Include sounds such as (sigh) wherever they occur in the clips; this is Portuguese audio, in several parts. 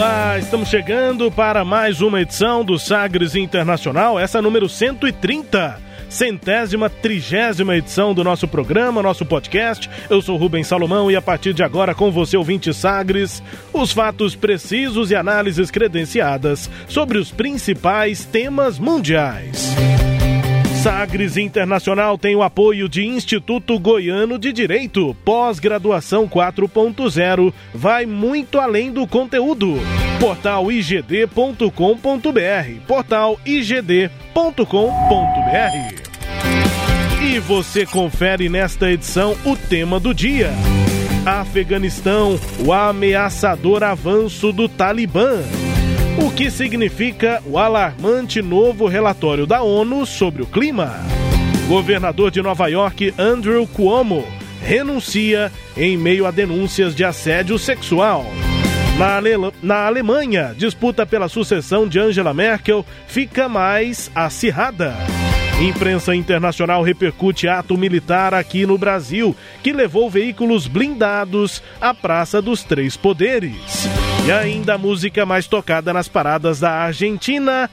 Olá, estamos chegando para mais uma edição do Sagres Internacional, essa número 130 centésima, trigésima edição do nosso programa, nosso podcast. Eu sou Rubens Salomão e a partir de agora com você, ouvinte Sagres, os fatos precisos e análises credenciadas sobre os principais temas mundiais. Sagres Internacional tem o apoio de Instituto Goiano de Direito. Pós-graduação 4.0 vai muito além do conteúdo. Portal igd.com.br. Portal igd.com.br. E você confere nesta edição o tema do dia. Afeganistão, o ameaçador avanço do Talibã. O que significa o alarmante novo relatório da ONU sobre o clima? Governador de Nova York, Andrew Cuomo, renuncia em meio a denúncias de assédio sexual. Na, Ale... Na Alemanha, disputa pela sucessão de Angela Merkel fica mais acirrada. Imprensa internacional repercute ato militar aqui no Brasil, que levou veículos blindados à Praça dos Três Poderes. E ainda a música mais tocada nas paradas da Argentina.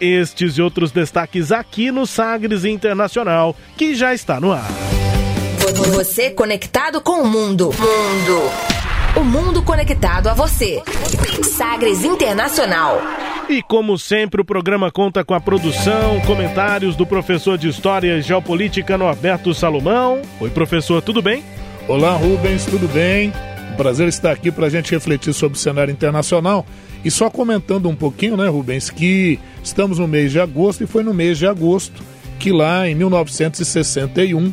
Estes e outros destaques aqui no Sagres Internacional, que já está no ar. Você conectado com o mundo. Mundo. O mundo conectado a você. Sagres Internacional. E como sempre, o programa conta com a produção, comentários do professor de História e Geopolítica Norberto Salomão. Oi, professor, tudo bem? Olá, Rubens, tudo bem? Prazer estar aqui para a gente refletir sobre o cenário internacional. E só comentando um pouquinho, né, Rubens, que estamos no mês de agosto e foi no mês de agosto que lá em 1961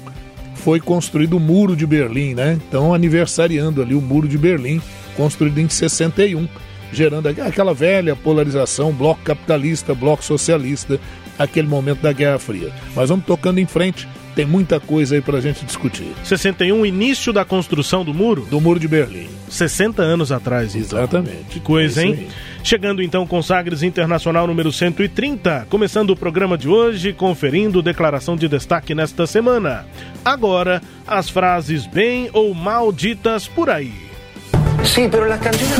foi construído o Muro de Berlim, né? Então, aniversariando ali o Muro de Berlim, construído em 61 gerando aquela velha polarização, bloco capitalista, bloco socialista, aquele momento da Guerra Fria. Mas vamos tocando em frente, tem muita coisa aí pra gente discutir. 61, início da construção do muro? Do Muro de Berlim. 60 anos atrás, então. Exatamente. Que coisa, é hein? Chegando então com Sagres Internacional número 130, começando o programa de hoje, conferindo declaração de destaque nesta semana. Agora, as frases bem ou mal ditas por aí. Sí, pero las canciones.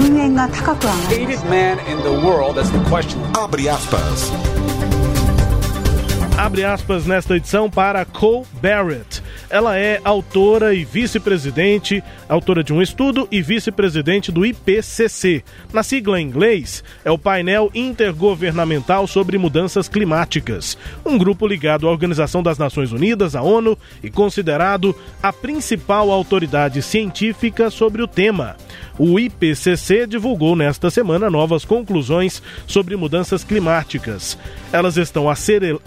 Hated man in the world, that's the question. Abre aspas. Abre aspas nesta edição para Cole Barrett. Ela é autora e vice-presidente, autora de um estudo e vice-presidente do IPCC. Na sigla em inglês, é o painel intergovernamental sobre mudanças climáticas, um grupo ligado à Organização das Nações Unidas, a ONU, e considerado a principal autoridade científica sobre o tema. O IPCC divulgou nesta semana novas conclusões sobre mudanças climáticas. Elas estão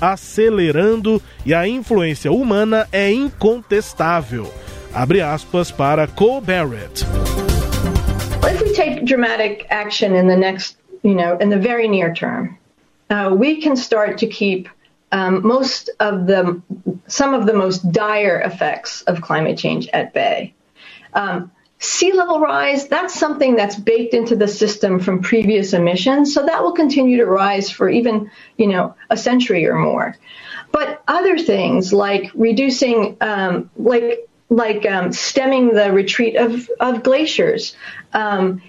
acelerando e a influência humana é incontestável. Abre aspas para Cole Barrett. If we take dramatic action in the next, you know, in the very near term, uh, we can start to keep um, most of the, some of the most dire effects of climate change at bay. Um, Sea level rise, that's something that's baked into the system from previous emissions. So that will continue to rise for even, you know, a century or more. But other things like reducing, um, like, like um, stemming the retreat of, of glaciers, um,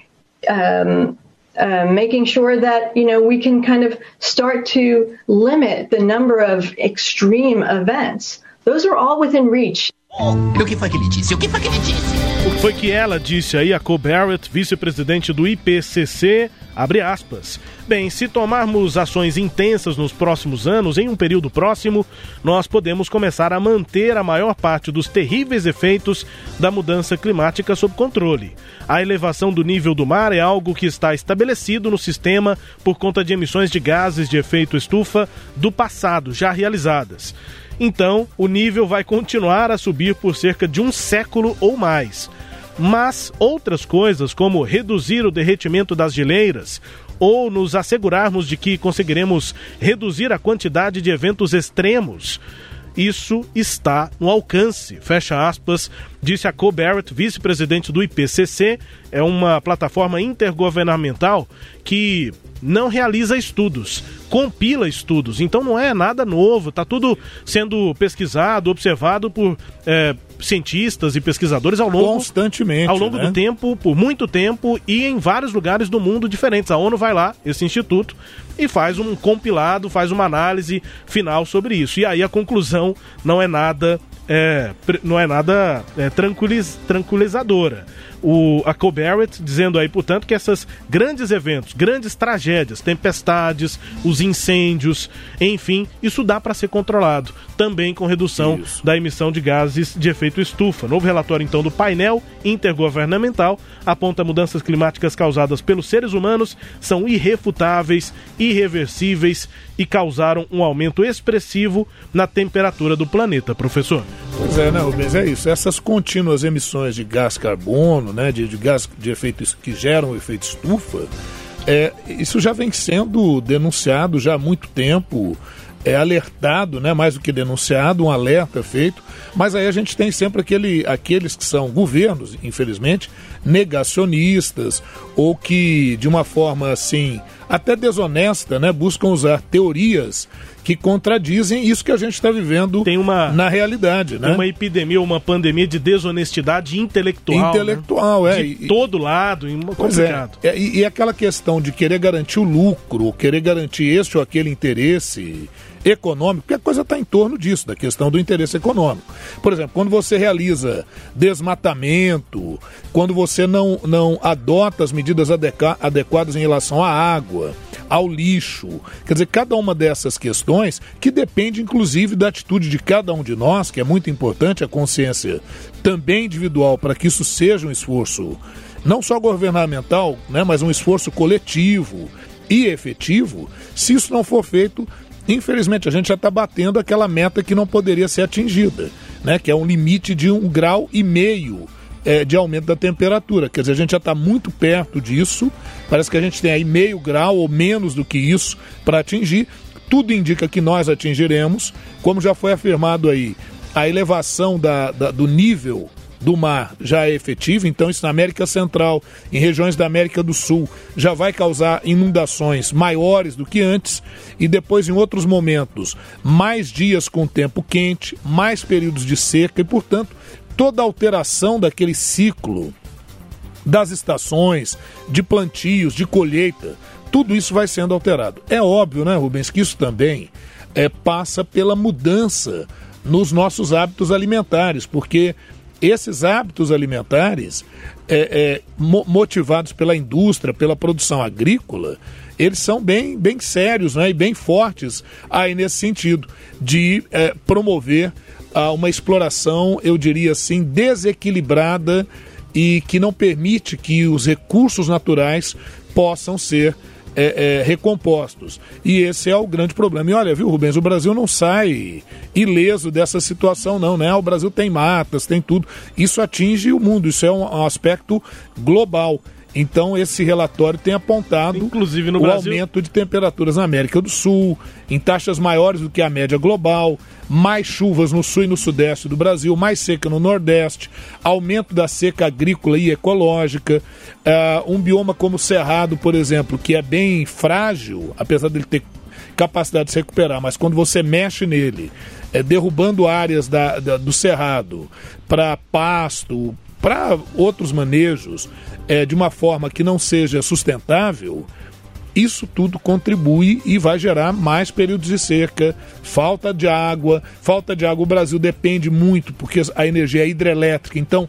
um, uh, making sure that you know we can kind of start to limit the number of extreme events. Those are all within reach. O que foi que ele disse? O que foi que ele disse? O que foi que ela disse aí, a Co Barrett, vice-presidente do IPCC, abre aspas. Bem, se tomarmos ações intensas nos próximos anos, em um período próximo, nós podemos começar a manter a maior parte dos terríveis efeitos da mudança climática sob controle. A elevação do nível do mar é algo que está estabelecido no sistema por conta de emissões de gases de efeito estufa do passado, já realizadas. Então, o nível vai continuar a subir por cerca de um século ou mais. Mas outras coisas, como reduzir o derretimento das geleiras, ou nos assegurarmos de que conseguiremos reduzir a quantidade de eventos extremos, isso está no alcance, fecha aspas, disse a Co Barrett, vice-presidente do IPCC, é uma plataforma intergovernamental que não realiza estudos, compila estudos. Então não é nada novo, está tudo sendo pesquisado, observado por é, cientistas e pesquisadores ao longo constantemente, ao longo né? do tempo, por muito tempo e em vários lugares do mundo diferentes. A ONU vai lá, esse instituto, e faz um compilado, faz uma análise final sobre isso. E aí a conclusão não é nada é, não é nada é, tranquiliz, tranquilizadora o, a Barrett dizendo aí, portanto, que esses grandes eventos, grandes tragédias, tempestades, os incêndios, enfim, isso dá para ser controlado, também com redução isso. da emissão de gases de efeito estufa. Novo relatório, então, do painel intergovernamental aponta mudanças climáticas causadas pelos seres humanos são irrefutáveis, irreversíveis e causaram um aumento expressivo na temperatura do planeta, professor. Pois é, né, Rubens? É isso. Essas contínuas emissões de gás carbono, né, de, de gás de efeito que geram o efeito estufa, é, isso já vem sendo denunciado já há muito tempo é alertado, né, mais do que denunciado, um alerta feito, mas aí a gente tem sempre aquele, aqueles que são governos, infelizmente, negacionistas ou que de uma forma assim, até desonesta, né, buscam usar teorias que contradizem isso que a gente está vivendo tem uma, na realidade, né? Uma epidemia, uma pandemia de desonestidade intelectual. Intelectual, né? é. De e, todo lado, complicado. É, e, e aquela questão de querer garantir o lucro, querer garantir esse ou aquele interesse econômico, porque a coisa está em torno disso, da questão do interesse econômico. Por exemplo, quando você realiza desmatamento, quando você não, não adota as medidas adequadas em relação à água, ao lixo, quer dizer, cada uma dessas questões que depende inclusive da atitude de cada um de nós, que é muito importante a consciência também individual para que isso seja um esforço não só governamental, né, mas um esforço coletivo e efetivo. Se isso não for feito, Infelizmente, a gente já está batendo aquela meta que não poderia ser atingida, né? que é um limite de um grau e meio é, de aumento da temperatura. Quer dizer, a gente já está muito perto disso. Parece que a gente tem aí meio grau ou menos do que isso para atingir. Tudo indica que nós atingiremos, como já foi afirmado aí, a elevação da, da do nível do mar já é efetivo, então isso na América Central, em regiões da América do Sul, já vai causar inundações maiores do que antes e depois em outros momentos, mais dias com tempo quente, mais períodos de seca e, portanto, toda alteração daquele ciclo das estações, de plantios, de colheita, tudo isso vai sendo alterado. É óbvio, né, Rubens, que isso também é, passa pela mudança nos nossos hábitos alimentares, porque esses hábitos alimentares, é, é, mo motivados pela indústria, pela produção agrícola, eles são bem, bem sérios né, e bem fortes aí nesse sentido, de é, promover ah, uma exploração, eu diria assim, desequilibrada e que não permite que os recursos naturais possam ser é, é, recompostos. E esse é o grande problema. E olha, viu, Rubens, o Brasil não sai ileso dessa situação, não, né? O Brasil tem matas, tem tudo. Isso atinge o mundo, isso é um, aspecto global. Então, esse relatório tem apontado Inclusive no o Brasil... aumento de temperaturas na América do Sul, em taxas maiores do que a média global, mais chuvas no sul e no sudeste do Brasil, mais seca no nordeste, aumento da seca agrícola e ecológica, uh, um bioma como o Cerrado, por exemplo, que é bem frágil, apesar dele ter capacidade de se recuperar, mas quando você mexe nele, é, derrubando áreas da, da do Cerrado para pasto, para outros manejos, é, de uma forma que não seja sustentável, isso tudo contribui e vai gerar mais períodos de seca, falta de água. Falta de água, o Brasil depende muito, porque a energia é hidrelétrica, então,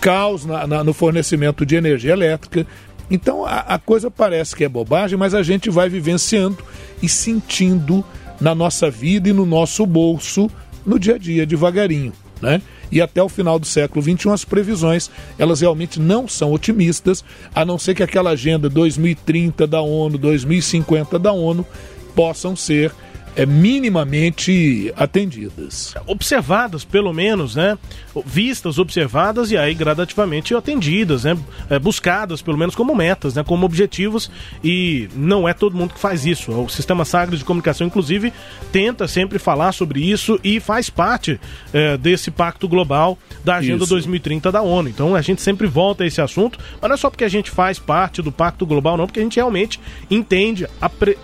caos na, na, no fornecimento de energia elétrica. Então, a, a coisa parece que é bobagem, mas a gente vai vivenciando e sentindo na nossa vida e no nosso bolso no dia a dia, devagarinho. Né? E até o final do século XXI as previsões elas realmente não são otimistas, a não ser que aquela agenda 2030 da ONU, 2050 da ONU possam ser é, minimamente atendidas. Observadas, pelo menos, né? Vistas, observadas e aí gradativamente atendidas, né? É, buscadas, pelo menos, como metas, né? Como objetivos e não é todo mundo que faz isso. O Sistema Sagres de Comunicação, inclusive, tenta sempre falar sobre isso e faz parte é, desse pacto global da Agenda isso. 2030 da ONU. Então a gente sempre volta a esse assunto, mas não é só porque a gente faz parte do pacto global, não, porque a gente realmente entende, apre,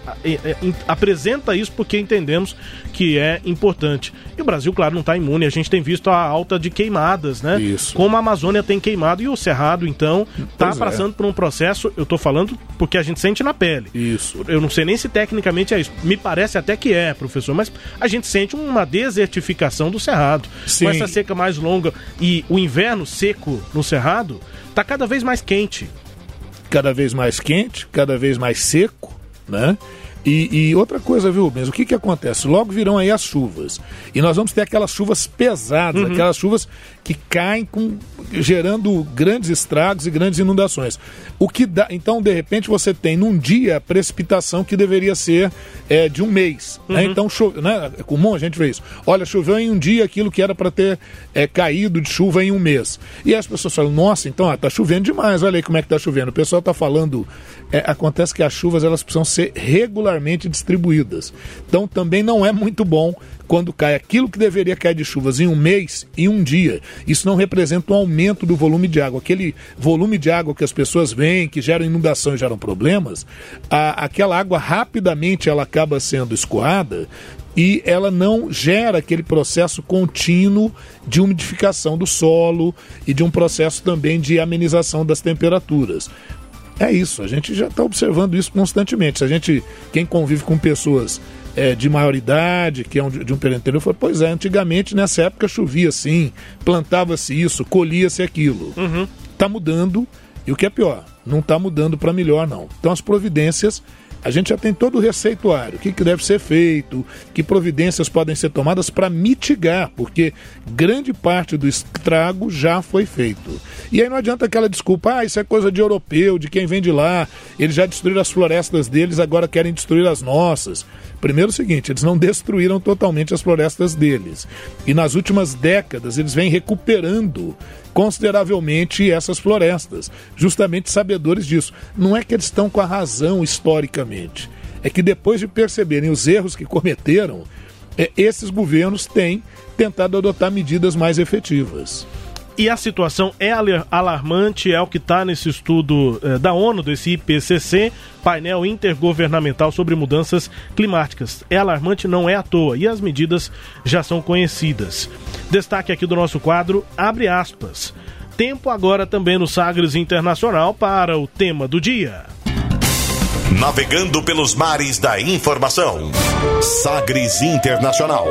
apresenta isso porque entendemos que é importante. E o Brasil, claro, não está imune. A gente tem visto a alta de queimadas, né? Isso. Como a Amazônia tem queimado e o Cerrado, então, está é. passando é. por um processo. Eu estou falando porque a gente sente na pele. Isso. Eu não sei nem se tecnicamente é isso. Me parece até que é, professor, mas a gente sente uma desertificação do Cerrado. Sim. Com essa seca mais longa e o inverno seco no Cerrado, está cada vez mais quente. Cada vez mais quente, cada vez mais seco, né? E, e, outra coisa, viu, Rubens? O que, que acontece? Logo virão aí as chuvas. E nós vamos ter aquelas chuvas pesadas, uhum. aquelas chuvas que caem com, gerando grandes estragos e grandes inundações. O que dá. Então, de repente, você tem num dia a precipitação que deveria ser é, de um mês. Né? Uhum. Né? Então, chove, né? é comum a gente ver isso. Olha, choveu em um dia aquilo que era para ter é, caído de chuva em um mês. E as pessoas falam, nossa, então está chovendo demais, olha aí como é que está chovendo. O pessoal está falando. É, acontece que as chuvas elas precisam ser regularmente distribuídas. Então também não é muito bom quando cai aquilo que deveria cair de chuvas em um mês, em um dia. Isso não representa um aumento do volume de água. Aquele volume de água que as pessoas veem, que geram inundação e geram problemas, a, aquela água rapidamente ela acaba sendo escoada e ela não gera aquele processo contínuo de umidificação do solo e de um processo também de amenização das temperaturas. É isso, a gente já está observando isso constantemente. A gente, quem convive com pessoas é, de maior idade, que é um, de um período anterior, fala, pois é, antigamente nessa época chovia assim, plantava-se isso, colhia-se aquilo. Está uhum. mudando, e o que é pior, não está mudando para melhor, não. Então as providências a gente já tem todo o receituário, o que, que deve ser feito, que providências podem ser tomadas para mitigar, porque grande parte do estrago já foi feito. E aí não adianta aquela desculpa, ah, isso é coisa de europeu, de quem vem de lá, eles já destruíram as florestas deles, agora querem destruir as nossas. Primeiro o seguinte, eles não destruíram totalmente as florestas deles. E nas últimas décadas eles vêm recuperando consideravelmente essas florestas, justamente sabedores disso. Não é que eles estão com a razão historicamente, é que depois de perceberem os erros que cometeram, é, esses governos têm tentado adotar medidas mais efetivas. E a situação é alarmante, é o que está nesse estudo eh, da ONU, desse IPCC, painel intergovernamental sobre mudanças climáticas. É alarmante, não é à toa, e as medidas já são conhecidas. Destaque aqui do nosso quadro, abre aspas. Tempo agora também no Sagres Internacional para o tema do dia. Navegando pelos mares da informação. Sagres Internacional.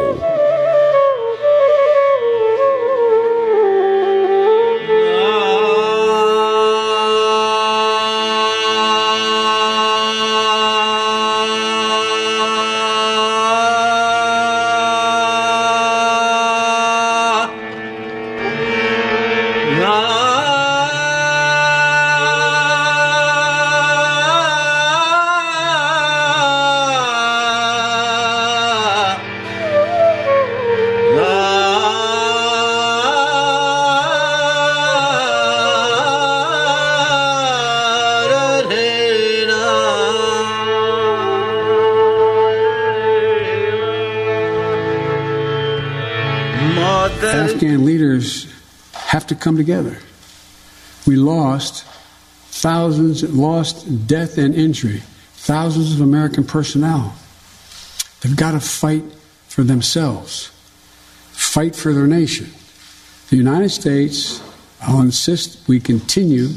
To come together. We lost thousands, lost death and injury, thousands of American personnel. They've got to fight for themselves, fight for their nation. The United States, I'll insist we continue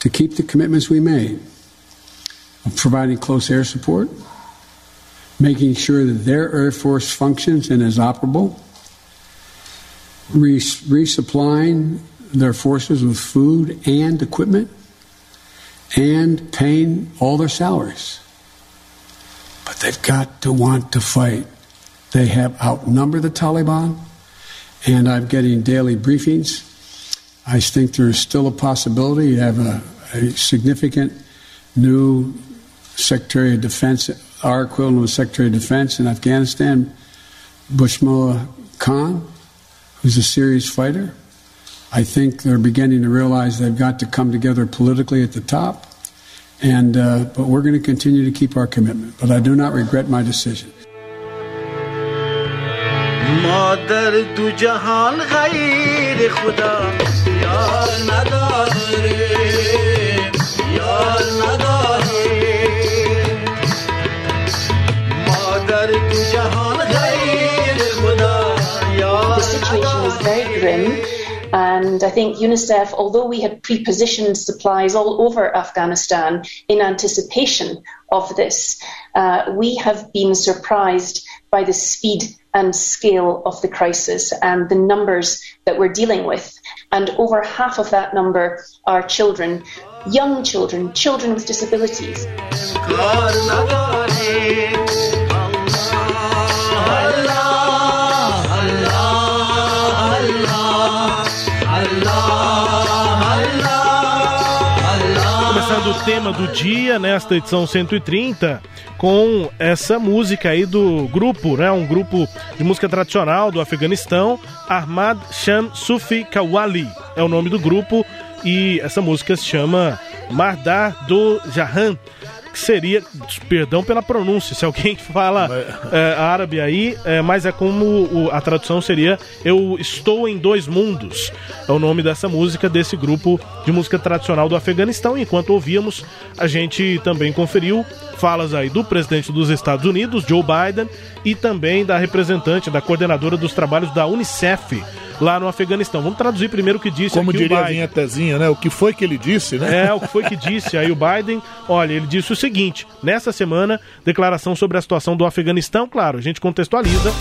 to keep the commitments we made of providing close air support, making sure that their Air Force functions and is operable, resupplying their forces with food and equipment and paying all their salaries. But they've got to want to fight. They have outnumbered the Taliban, and I'm getting daily briefings. I think there is still a possibility you have a, a significant new Secretary of Defense our equivalent of Secretary of Defense in Afghanistan, Bushmullah Khan, who's a serious fighter. I think they're beginning to realize they've got to come together politically at the top. And, uh, but we're going to continue to keep our commitment. But I do not regret my decision. مادر دو جهان غیر خدا یار نداره یار نداره And I think UNICEF, although we had pre positioned supplies all over Afghanistan in anticipation of this, uh, we have been surprised by the speed and scale of the crisis and the numbers that we're dealing with. And over half of that number are children, young children, children with disabilities. Tema do dia nesta edição 130 com essa música aí do grupo, né? Um grupo de música tradicional do Afeganistão, Ahmad Sham Sufi Kawali é o nome do grupo e essa música se chama Mardar do Jahan que seria, perdão pela pronúncia, se alguém (laughs) fala é, árabe aí, é, mas é como o, a tradução seria Eu Estou em Dois Mundos. É o nome dessa música, desse grupo de música tradicional do Afeganistão. Enquanto ouvíamos, a gente também conferiu falas aí do presidente dos Estados Unidos, Joe Biden, e também da representante, da coordenadora dos trabalhos da Unicef lá no Afeganistão. Vamos traduzir primeiro o que disse Como diria o a vinhetazinha, né? O que foi que ele disse, né? É, o que foi que disse aí o Biden? Olha, ele disse o seguinte: nessa semana, declaração sobre a situação do Afeganistão, claro, a gente contextualiza,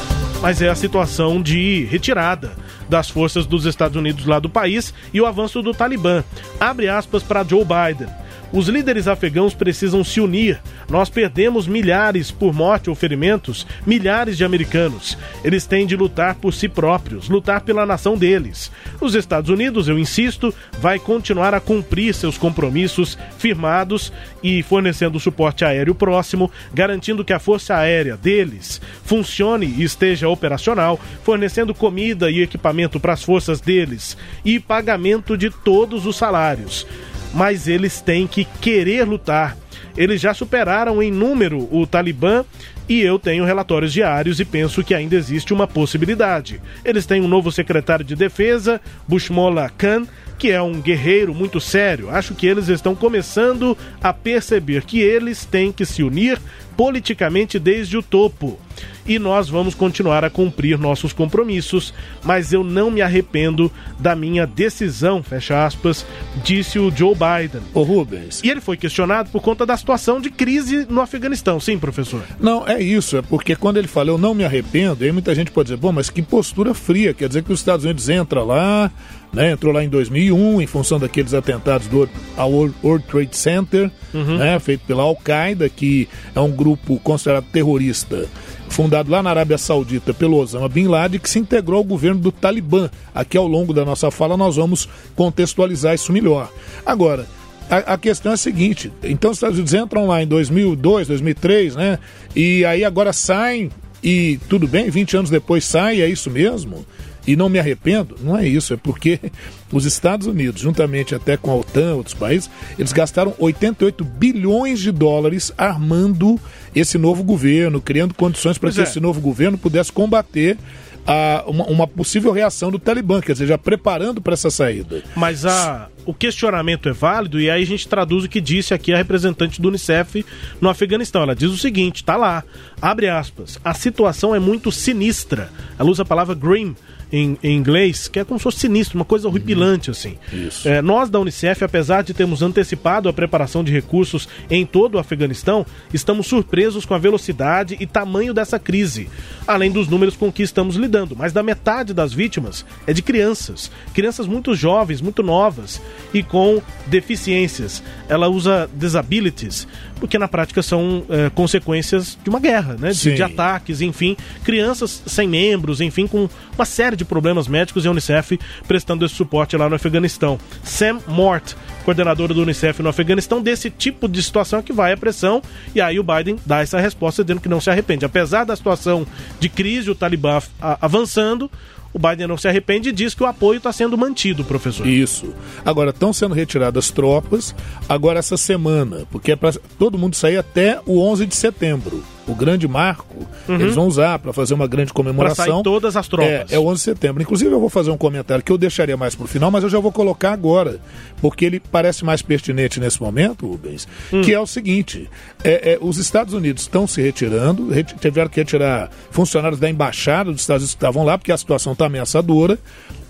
mas é a situação de retirada das forças dos Estados Unidos lá do país e o avanço do Talibã. Abre aspas para Joe Biden. Os líderes afegãos precisam se unir. Nós perdemos milhares por morte ou ferimentos, milhares de americanos. Eles têm de lutar por si próprios, lutar pela nação deles. Os Estados Unidos, eu insisto, vai continuar a cumprir seus compromissos firmados e fornecendo suporte aéreo próximo, garantindo que a força aérea deles funcione e esteja operacional, fornecendo comida e equipamento para as forças deles e pagamento de todos os salários mas eles têm que querer lutar. Eles já superaram em número o Talibã e eu tenho relatórios diários e penso que ainda existe uma possibilidade. Eles têm um novo secretário de defesa, Bushmollah Khan, que é um guerreiro muito sério. Acho que eles estão começando a perceber que eles têm que se unir politicamente desde o topo. E nós vamos continuar a cumprir nossos compromissos, mas eu não me arrependo da minha decisão, fecha aspas, disse o Joe Biden. Ô Rubens. E ele foi questionado por conta da situação de crise no Afeganistão. Sim, professor. Não, é isso, é porque quando ele fala eu não me arrependo, aí muita gente pode dizer, bom, mas que postura fria, quer dizer que os Estados Unidos entra lá, né, entrou lá em 2001 em função daqueles atentados do ao World Trade Center, né, feito pela Al-Qaeda, que é um grupo considerado terrorista, fundado lá na Arábia Saudita pelo Osama Bin Laden, que se integrou ao governo do Talibã. Aqui ao longo da nossa fala nós vamos contextualizar isso melhor. Agora, a, questão é a seguinte: então os Estados Unidos entram lá em 2002, 2003, né? E aí agora saem e tudo bem, 20 anos depois saem, é isso mesmo? E não me arrependo? Não é isso, é porque (laughs) os Estados Unidos, juntamente até com a OTAN, outros países, eles gastaram 88 bilhões de dólares armando esse novo governo, criando condições para que é. esse novo governo pudesse combater a, uma, uma possível reação do Talibã, quer dizer, já preparando para essa saída. Mas a, o questionamento é válido e aí a gente traduz o que disse aqui a representante do Unicef no Afeganistão. Ela diz o seguinte, tá lá, abre aspas, a situação é muito sinistra. Ela usa a palavra grim em, em inglês, que é como se fosse sinistro, uma coisa horripilante assim. Isso. É, nós da Unicef, apesar de termos antecipado a preparação de recursos em todo o Afeganistão, estamos surpresos com a velocidade e tamanho dessa crise, além dos números com que estamos lidando. Mas da metade das vítimas é de crianças, crianças muito jovens, muito novas e com deficiências. Ela usa disabilities, porque na prática são é, consequências de uma guerra, né? De, de ataques, enfim, crianças sem membros, enfim, com uma série de problemas médicos e Unicef prestando esse suporte lá no Afeganistão. Sam Mort, coordenadora do Unicef no Afeganistão, desse tipo de situação que vai a pressão. E aí o Biden dá essa resposta dizendo que não se arrepende. Apesar da situação de crise, o Talibã avançando, o Biden não se arrepende e diz que o apoio está sendo mantido, professor. Isso. Agora, estão sendo retiradas tropas, agora essa semana, porque é para todo mundo sair até o 11 de setembro. O grande marco, uhum. eles vão usar para fazer uma grande comemoração. Para sair todas as tropas. É, é o 11 de setembro. Inclusive, eu vou fazer um comentário que eu deixaria mais para o final, mas eu já vou colocar agora, porque ele parece mais pertinente nesse momento, Rubens, hum. que é o seguinte: é, é, os Estados Unidos estão se retirando, tiveram que retirar funcionários da embaixada dos Estados Unidos que estavam lá, porque a situação está ameaçadora.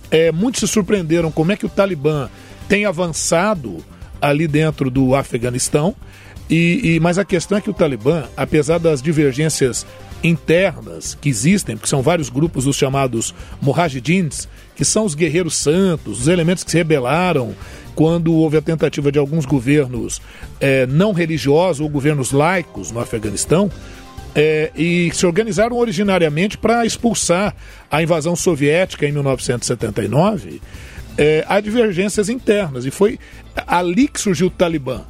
É, muitos se surpreenderam como é que o Talibã tem avançado ali dentro do Afeganistão. E, e, mas a questão é que o Talibã, apesar das divergências internas que existem, porque são vários grupos os chamados Mujahidins, que são os guerreiros santos, os elementos que se rebelaram quando houve a tentativa de alguns governos é, não religiosos ou governos laicos no Afeganistão, é, e se organizaram originariamente para expulsar a invasão soviética em 1979, é, há divergências internas. E foi ali que surgiu o Talibã.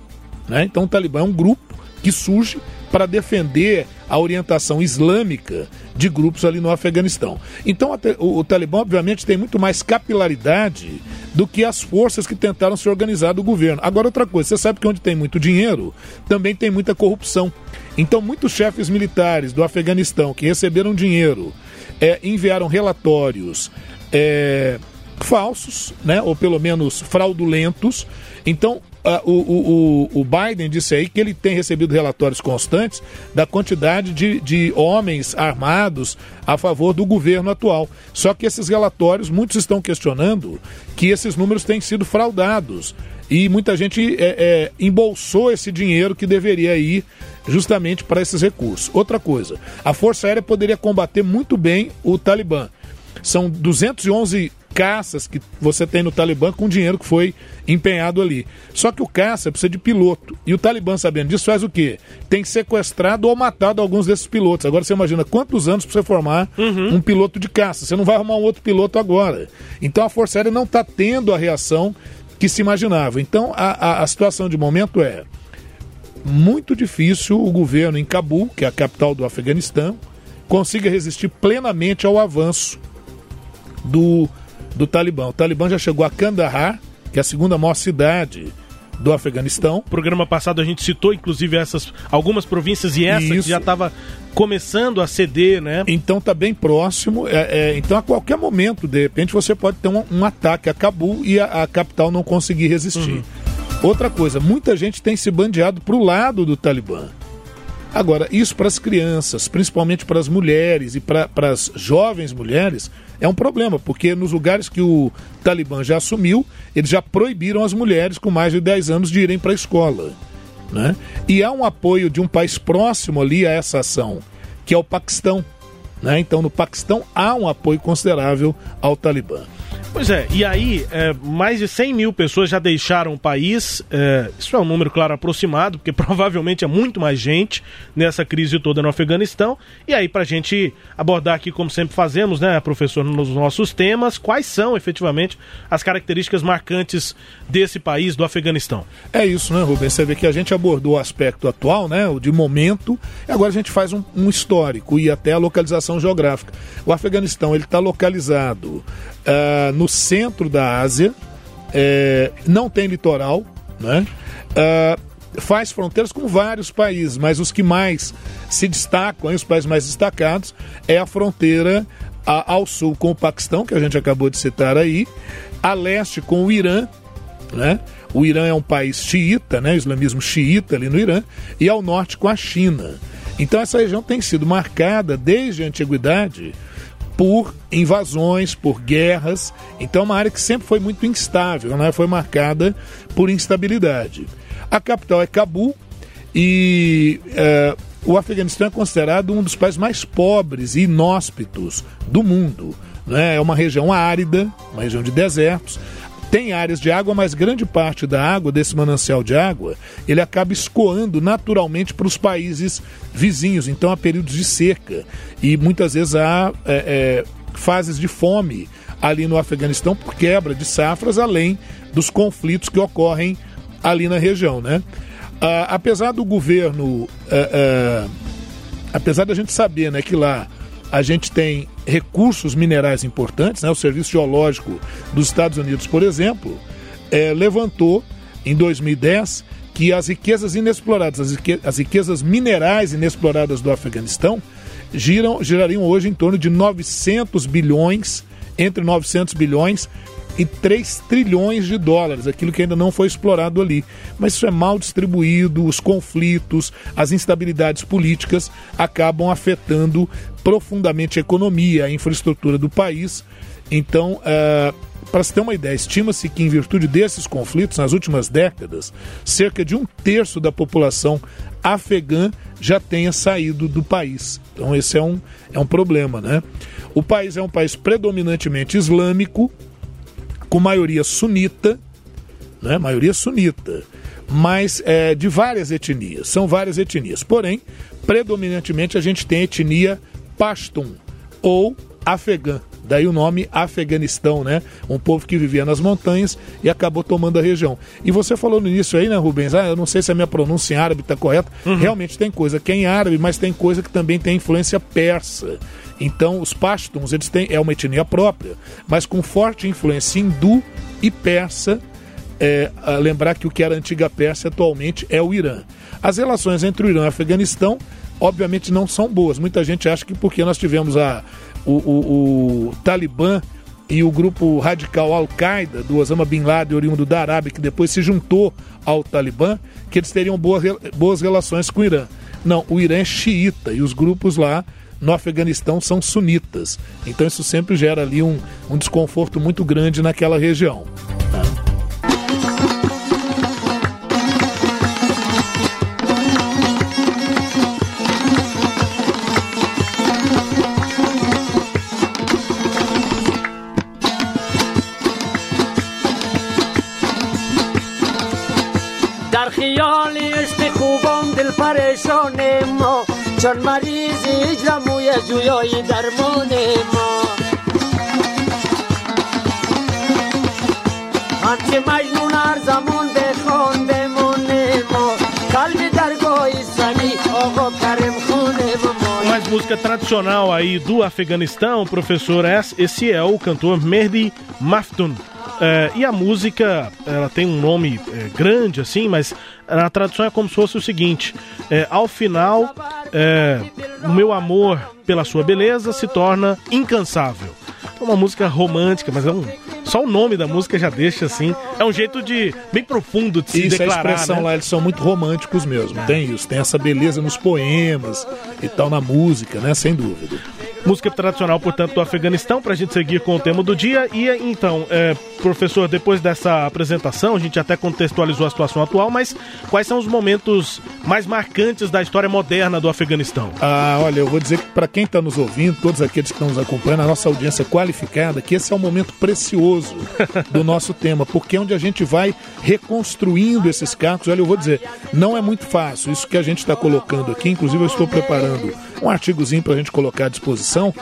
Né? Então, o Talibã é um grupo que surge para defender a orientação islâmica de grupos ali no Afeganistão. Então, o, o, Talibã, obviamente, tem muito mais capilaridade do que as forças que tentaram se organizar do governo. Agora, outra coisa, você sabe que onde tem muito dinheiro, também tem muita corrupção. Então, muitos chefes militares do Afeganistão que receberam dinheiro é, enviaram relatórios. É, falsos, né, ou pelo menos fraudulentos. Então, Uh, o, o, o, Biden disse aí que ele tem recebido relatórios constantes da quantidade de, de homens armados a favor do governo atual. Só que esses relatórios, muitos estão questionando que esses números têm sido fraudados. E muita gente é, é, embolsou esse dinheiro que deveria ir justamente para esses recursos. Outra coisa, a Força Aérea poderia combater muito bem o Talibã. São 211 caças que você tem no Talibã com dinheiro que foi empenhado ali. Só que o caça precisa de piloto. E o Talibã, sabendo disso, faz o quê? Tem sequestrado ou matado alguns desses pilotos. Agora você imagina quantos anos para você formar uhum. um piloto de caça. Você não vai arrumar um outro piloto agora. Então a Força Aérea não está tendo a reação que se imaginava. Então a, a, a situação de momento é muito difícil o governo em Cabul, que é a capital do Afeganistão, consiga resistir plenamente ao avanço do do Talibã. O Talibã já chegou a Kandahar, que é a segunda maior cidade do Afeganistão. No programa passado a gente citou, inclusive, essas algumas províncias e essa Isso. que já estava começando a ceder, né? Então está bem próximo. É, é, então a qualquer momento, de repente, você pode ter um, um ataque a Cabul e a, a capital não conseguir resistir. Uhum. Outra coisa, muita gente tem se bandeado para o lado do Talibã. Agora, isso para as crianças, principalmente para as mulheres e para as jovens mulheres, é um problema, porque nos lugares que o Talibã já assumiu, eles já proibiram as mulheres com mais de 10 anos de irem para a escola. Né? E há um apoio de um país próximo ali a essa ação, que é o Paquistão. Né? Então, no Paquistão há um apoio considerável ao Talibã. Pois é, e aí, é, mais de 100 mil pessoas já deixaram o país. É, isso é um número, claro, aproximado, porque (laughs) provavelmente é muito mais gente nessa crise toda no Afeganistão. E aí, para a gente abordar aqui, como sempre fazemos, né, professor, nos nossos temas, quais são efetivamente as características marcantes desse país, do Afeganistão? É isso, né, Rubens? Você vê que a gente abordou o aspecto atual, né, o de momento, e agora a gente faz um, um histórico e até a localização geográfica. O Afeganistão ele está localizado uh, no centro da Ásia, é, não tem litoral, né? Uh, faz fronteiras com vários países, mas os que mais se destacam, os países mais destacados, é a fronteira a, ao sul com o Paquistão, que a gente acabou de citar aí, a leste com o Irã, né? O Irã é um país xiita, né? Islamismo xiita ali no Irã, e ao norte com a China. Então essa região tem sido marcada desde a antiguidade por invasões, por guerras. Então, é uma área que sempre foi muito instável, né? foi marcada por instabilidade. A capital é Cabul e é, o Afeganistão é considerado um dos países mais pobres e inóspitos do mundo. Né? É uma região árida, uma região de desertos tem áreas de água, mas grande parte da água desse manancial de água ele acaba escoando naturalmente para os países vizinhos. Então há períodos de seca e muitas vezes há é, é, fases de fome ali no Afeganistão por quebra de safras, além dos conflitos que ocorrem ali na região, né? Ah, apesar do governo, ah, ah, apesar da gente saber, né, que lá a gente tem recursos minerais importantes, né? O Serviço Geológico dos Estados Unidos, por exemplo, eh, levantou em 2010 que as riquezas inexploradas, as riquezas minerais inexploradas do Afeganistão giram, girariam hoje em torno de 900 bilhões, entre 900 bilhões e 3 trilhões de dólares, aquilo que ainda não foi explorado ali. Mas isso é mal distribuído, os conflitos, as instabilidades políticas acabam afetando profundamente a economia, a infraestrutura do país. Então, eh, para se ter uma ideia, estima-se que, em virtude desses conflitos, nas últimas décadas, cerca de um terço da população afegã já tenha saído do país. Então, esse é um, é um problema, né? O país é um país predominantemente islâmico, com maioria sunita, né? maioria sunita, mas é, de várias etnias, são várias etnias. Porém, predominantemente a gente tem etnia Pashtun ou afegã. Daí o nome Afeganistão, né? Um povo que vivia nas montanhas e acabou tomando a região. E você falou no início aí, né, Rubens? Ah, eu não sei se a minha pronúncia em árabe está correta. Realmente tem coisa que é em árabe, mas tem coisa que também tem influência persa. Então, os Pashtuns, eles têm, é uma etnia própria, mas com forte influência hindu e persa. É, lembrar que o que era a antiga Pérsia atualmente é o Irã. As relações entre o Irã e o Afeganistão, obviamente, não são boas. Muita gente acha que porque nós tivemos a, o, o- o Talibã e o grupo radical Al-Qaeda do Osama Bin Laden, oriundo da Arábia, que depois se juntou ao Talibã, que eles teriam boas, boas relações com o Irã. Não, o Irã é xiita e os grupos lá no Afeganistão são sunitas. Então isso sempre gera ali um, um desconforto muito grande naquela região. در خوبان دل پریشان ما چون مریض هجرم موی جویای درمان ما همچه مجنون هر زمان بخوان بمونه ما قلب درگاه سنی آقا کرم خونه ما Mais música tradicional aí do Afeganistão, professor, es- esse é o cantor Mehdi Maftun. É, e a música, ela tem um nome é, grande assim, mas na tradução é como se fosse o seguinte: é, ao final, é, o meu amor pela sua beleza se torna incansável. É uma música romântica, mas é um, só o nome da música já deixa assim. É um jeito de bem profundo de se Isso, a declarar. expressão né? lá, eles são muito românticos mesmo. Tem isso, tem essa beleza nos poemas e tal, na música, né? Sem dúvida. Música tradicional, portanto, do Afeganistão, para a gente seguir com o tema do dia. E então, é, professor, depois dessa apresentação, a gente até contextualizou a situação atual, mas quais são os momentos mais marcantes da história moderna do Afeganistão? Ah, olha, eu vou dizer que para quem está nos ouvindo, todos aqueles que estão nos acompanhando, a nossa audiência qualificada, que esse é um momento precioso do nosso tema, porque é onde a gente vai reconstruindo esses cacos. Olha, eu vou dizer, não é muito fácil. Isso que a gente está colocando aqui, inclusive eu estou preparando um artigozinho para a gente colocar à disposição.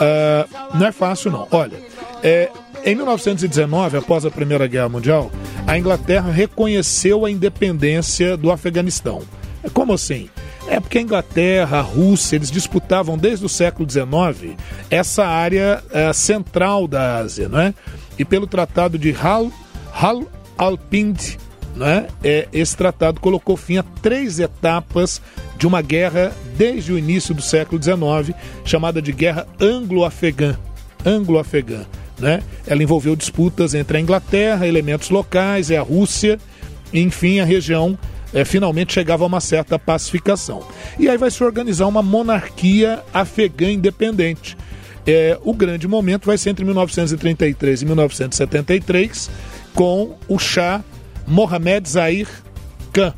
Ah, não é fácil, não. Olha, é, em 1919, após a Primeira Guerra Mundial, a Inglaterra reconheceu a independência do Afeganistão. Como assim? É porque a Inglaterra, a Rússia, eles disputavam desde o século XIX essa área eh, central da Ásia, não é? E pelo Tratado de Hal, Hal Alpind, né? É, esse tratado colocou fim a três etapas de uma guerra desde o início do século XIX, chamada de Guerra Anglo-Afegã. Anglo-Afegã. Né? Ela envolveu disputas entre a Inglaterra, elementos locais e a Rússia, enfim, a região eh, finalmente chegava a uma certa pacificação. E aí vai se organizar uma monarquia afegã independente. É, o grande momento vai ser entre 1933 e 1973, com o Shah Mohammed Zahir Khan.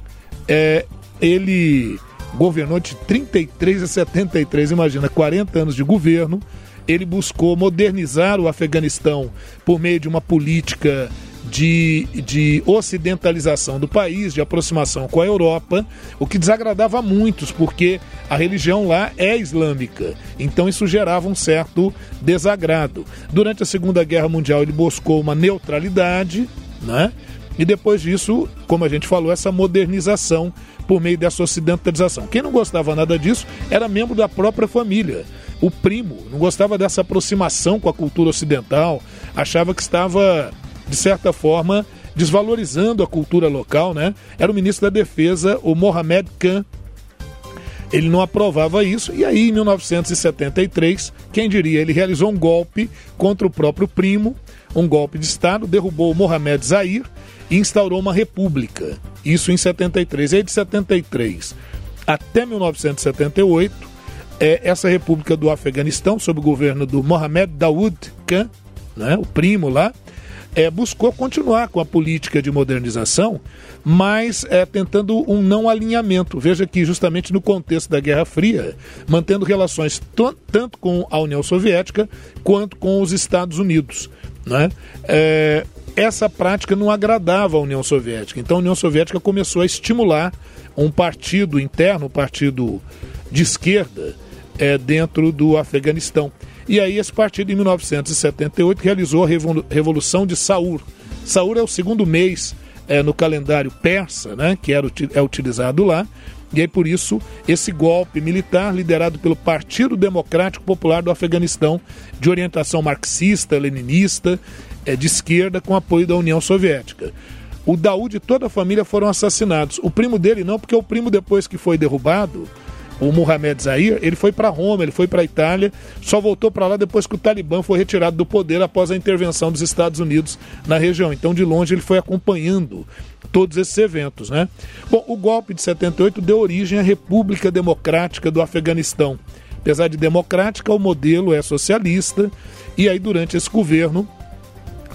É, ele governou de 33 a 73, imagina, 40 anos de governo. Ele buscou modernizar o Afeganistão por meio de uma política de, de ocidentalização do país, de aproximação com a Europa, o que desagradava a muitos, porque a religião lá é islâmica. Então isso gerava um certo desagrado. Durante a Segunda Guerra Mundial ele buscou uma neutralidade, né? E depois disso, como a gente falou, essa modernização por meio dessa ocidentalização. Quem não gostava nada disso era membro da própria família. O primo não gostava dessa aproximação com a cultura ocidental, achava que estava, de certa forma, desvalorizando a cultura local, né? Era o ministro da Defesa, o Mohamed Khan. Ele não aprovava isso, e aí em 1973, quem diria, ele realizou um golpe contra o próprio primo, um golpe de Estado, derrubou Mohamed Zahir e instaurou uma república. Isso em 73. E aí de 73 até 1978, é, essa república do Afeganistão, sob o governo do Mohamed Daoud Khan, né, o primo lá, é, buscou continuar com a política de modernização, mas é, tentando um não alinhamento. Veja que, justamente no contexto da Guerra Fria, mantendo relações tanto com a União Soviética quanto com os Estados Unidos. Né? É, essa prática não agradava à União Soviética. Então a União Soviética começou a estimular um partido interno, um partido de esquerda, é, dentro do Afeganistão. E aí esse partido, em 1978, realizou a Revolução de Saur. Saur é o segundo mês é, no calendário persa, né, que era, é utilizado lá, e aí por isso esse golpe militar liderado pelo Partido Democrático Popular do Afeganistão, de orientação marxista, leninista, é, de esquerda, com apoio da União Soviética. O Daoud e toda a família foram assassinados. O primo dele não, porque o primo depois que foi derrubado, o Mohamed Zahir, ele foi para Roma, ele foi para a Itália, só voltou para lá depois que o Talibã foi retirado do poder após a intervenção dos Estados Unidos na região. Então, de longe, ele foi acompanhando todos esses eventos, né? Bom, o golpe de 78 deu origem à República Democrática do Afeganistão. Apesar de democrática, o modelo é socialista, e aí, durante esse governo,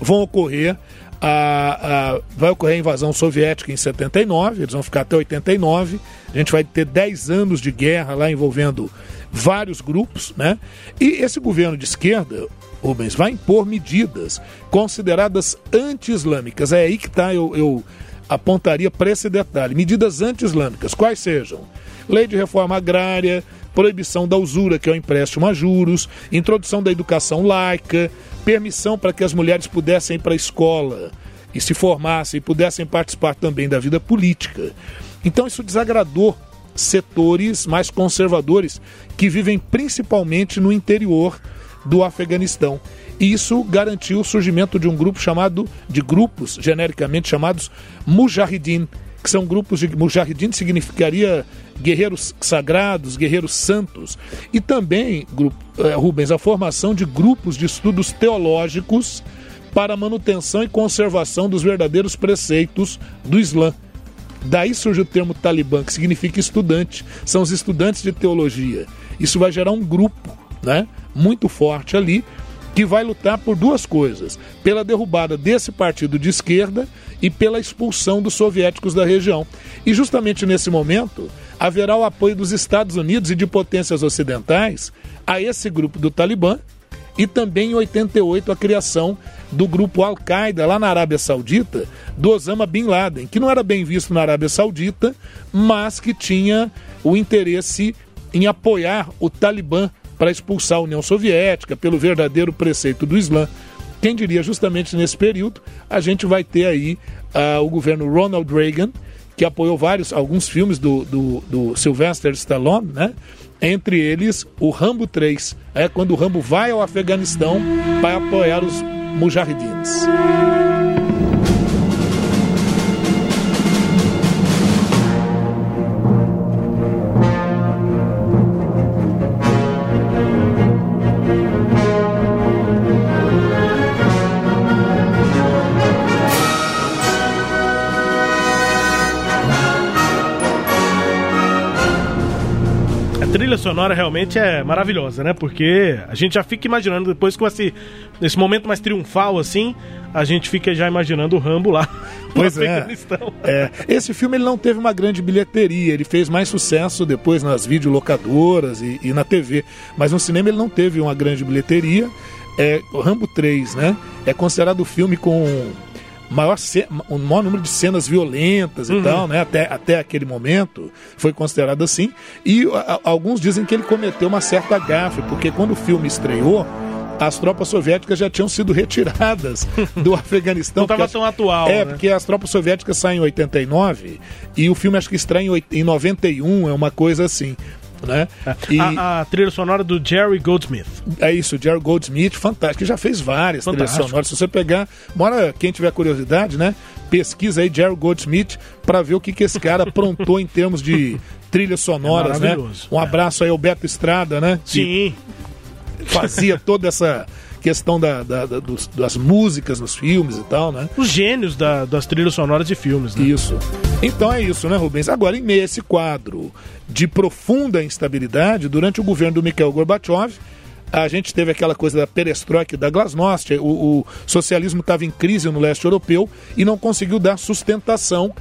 vão ocorrer a, a, vai ocorrer a invasão soviética em 79, eles vão ficar até 89. A gente vai ter 10 anos de guerra lá envolvendo vários grupos, né? E esse governo de esquerda, Rubens, vai impor medidas consideradas anti-islâmicas. É aí que está, eu, eu apontaria para esse detalhe. Medidas anti-islâmicas, quais sejam? Lei de reforma agrária, proibição da usura, que é o empréstimo a juros, introdução da educação laica, permissão para que as mulheres pudessem ir para a escola e se formassem e pudessem participar também da vida política. Então isso desagradou setores mais conservadores que vivem principalmente no interior do Afeganistão. E isso garantiu o surgimento de um grupo chamado, de grupos genericamente chamados Mujahideen, que são grupos de Mujahideen significaria guerreiros sagrados, guerreiros santos, e também, eh, Rubens, a formação de grupos de estudos teológicos para manutenção e conservação dos verdadeiros preceitos do Islã. Daí surge o termo talibã, que significa estudante. São os estudantes de teologia. Isso vai gerar um grupo né, muito forte ali que vai lutar por duas coisas: pela derrubada desse partido de esquerda e pela expulsão dos soviéticos da região. E justamente nesse momento, haverá o apoio dos Estados Unidos e de potências ocidentais a esse grupo do Talibã e também em 88 a criação do grupo Al-Qaeda lá na Arábia Saudita, do Osama Bin Laden, que não era bem visto na Arábia Saudita, mas que tinha o interesse em apoiar o Talibã para expulsar a União Soviética pelo verdadeiro preceito do Islã. Quem diria justamente nesse período a gente vai ter aí uh, o governo Ronald Reagan que apoiou vários, alguns filmes do, do, do Sylvester Stallone, né? Entre eles, o Rambo 3, é quando o Rambo vai ao Afeganistão para apoiar os mujahidins. Sonora realmente é maravilhosa, né? Porque a gente já fica imaginando, depois com esse, esse momento mais triunfal assim, a gente fica já imaginando o Rambo lá. (laughs) Pois é. é. Esse filme ele não teve uma grande bilheteria, ele fez mais sucesso depois nas videolocadoras e, e na TV. Mas no cinema ele não teve uma grande bilheteria. É, o Rambo 3, né? É considerado o filme com maior, o maior número de cenas violentas e uhum. tal, né? Até, até aquele momento foi considerado assim. E a, alguns dizem que ele cometeu uma certa gafe, porque quando o filme estreou, as tropas soviéticas já tinham sido retiradas do (laughs) Afeganistão. Não estava tão atual. É, né? porque as tropas soviéticas saem em 89 e o filme acho que estreia em, oit- em 91, é uma coisa assim. Né? E A, a trilha sonora do Jerry Goldsmith. é isso, o Jerry Goldsmith, fantástico, que já fez várias trilhas Fantástico. sonoras. Se você pegar, mora quem tiver curiosidade, né? Pesquisa aí Jerry Goldsmith para ver o que, que esse cara aprontou em termos de trilhas sonoras, É né? Um abraço aí ao Beto Estrada, né? que Sim. fazia toda essa questão da, da- da- dos- das músicas nos filmes e tal, né? Os gênios da- das trilhas sonoras de filmes, né? Isso. Então é isso, né, Rubens? Agora, em meio a esse quadro de profunda instabilidade, durante o governo do Mikhail Gorbachev, a gente teve aquela coisa da perestroika da glasnost, o, o socialismo estava em crise no leste europeu e não conseguiu dar sustentação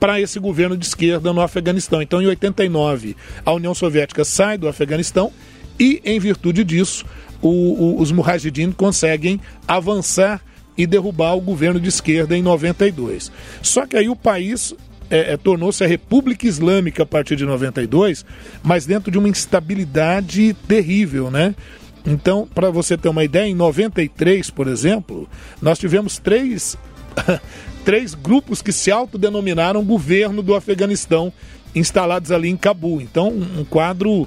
para esse governo de esquerda no Afeganistão. Então, em 89, a União Soviética sai do Afeganistão e, em virtude disso, o- o- os Mujahideen conseguem avançar e derrubar o governo de esquerda em 92. Só que aí o país é, é, tornou-se a República Islâmica a partir de 92, mas dentro de uma instabilidade terrível, né? Então, para você ter uma ideia, em 93, por exemplo, nós tivemos três, (laughs) três grupos que se autodenominaram governo do Afeganistão, instalados ali em Cabul. Então, um um quadro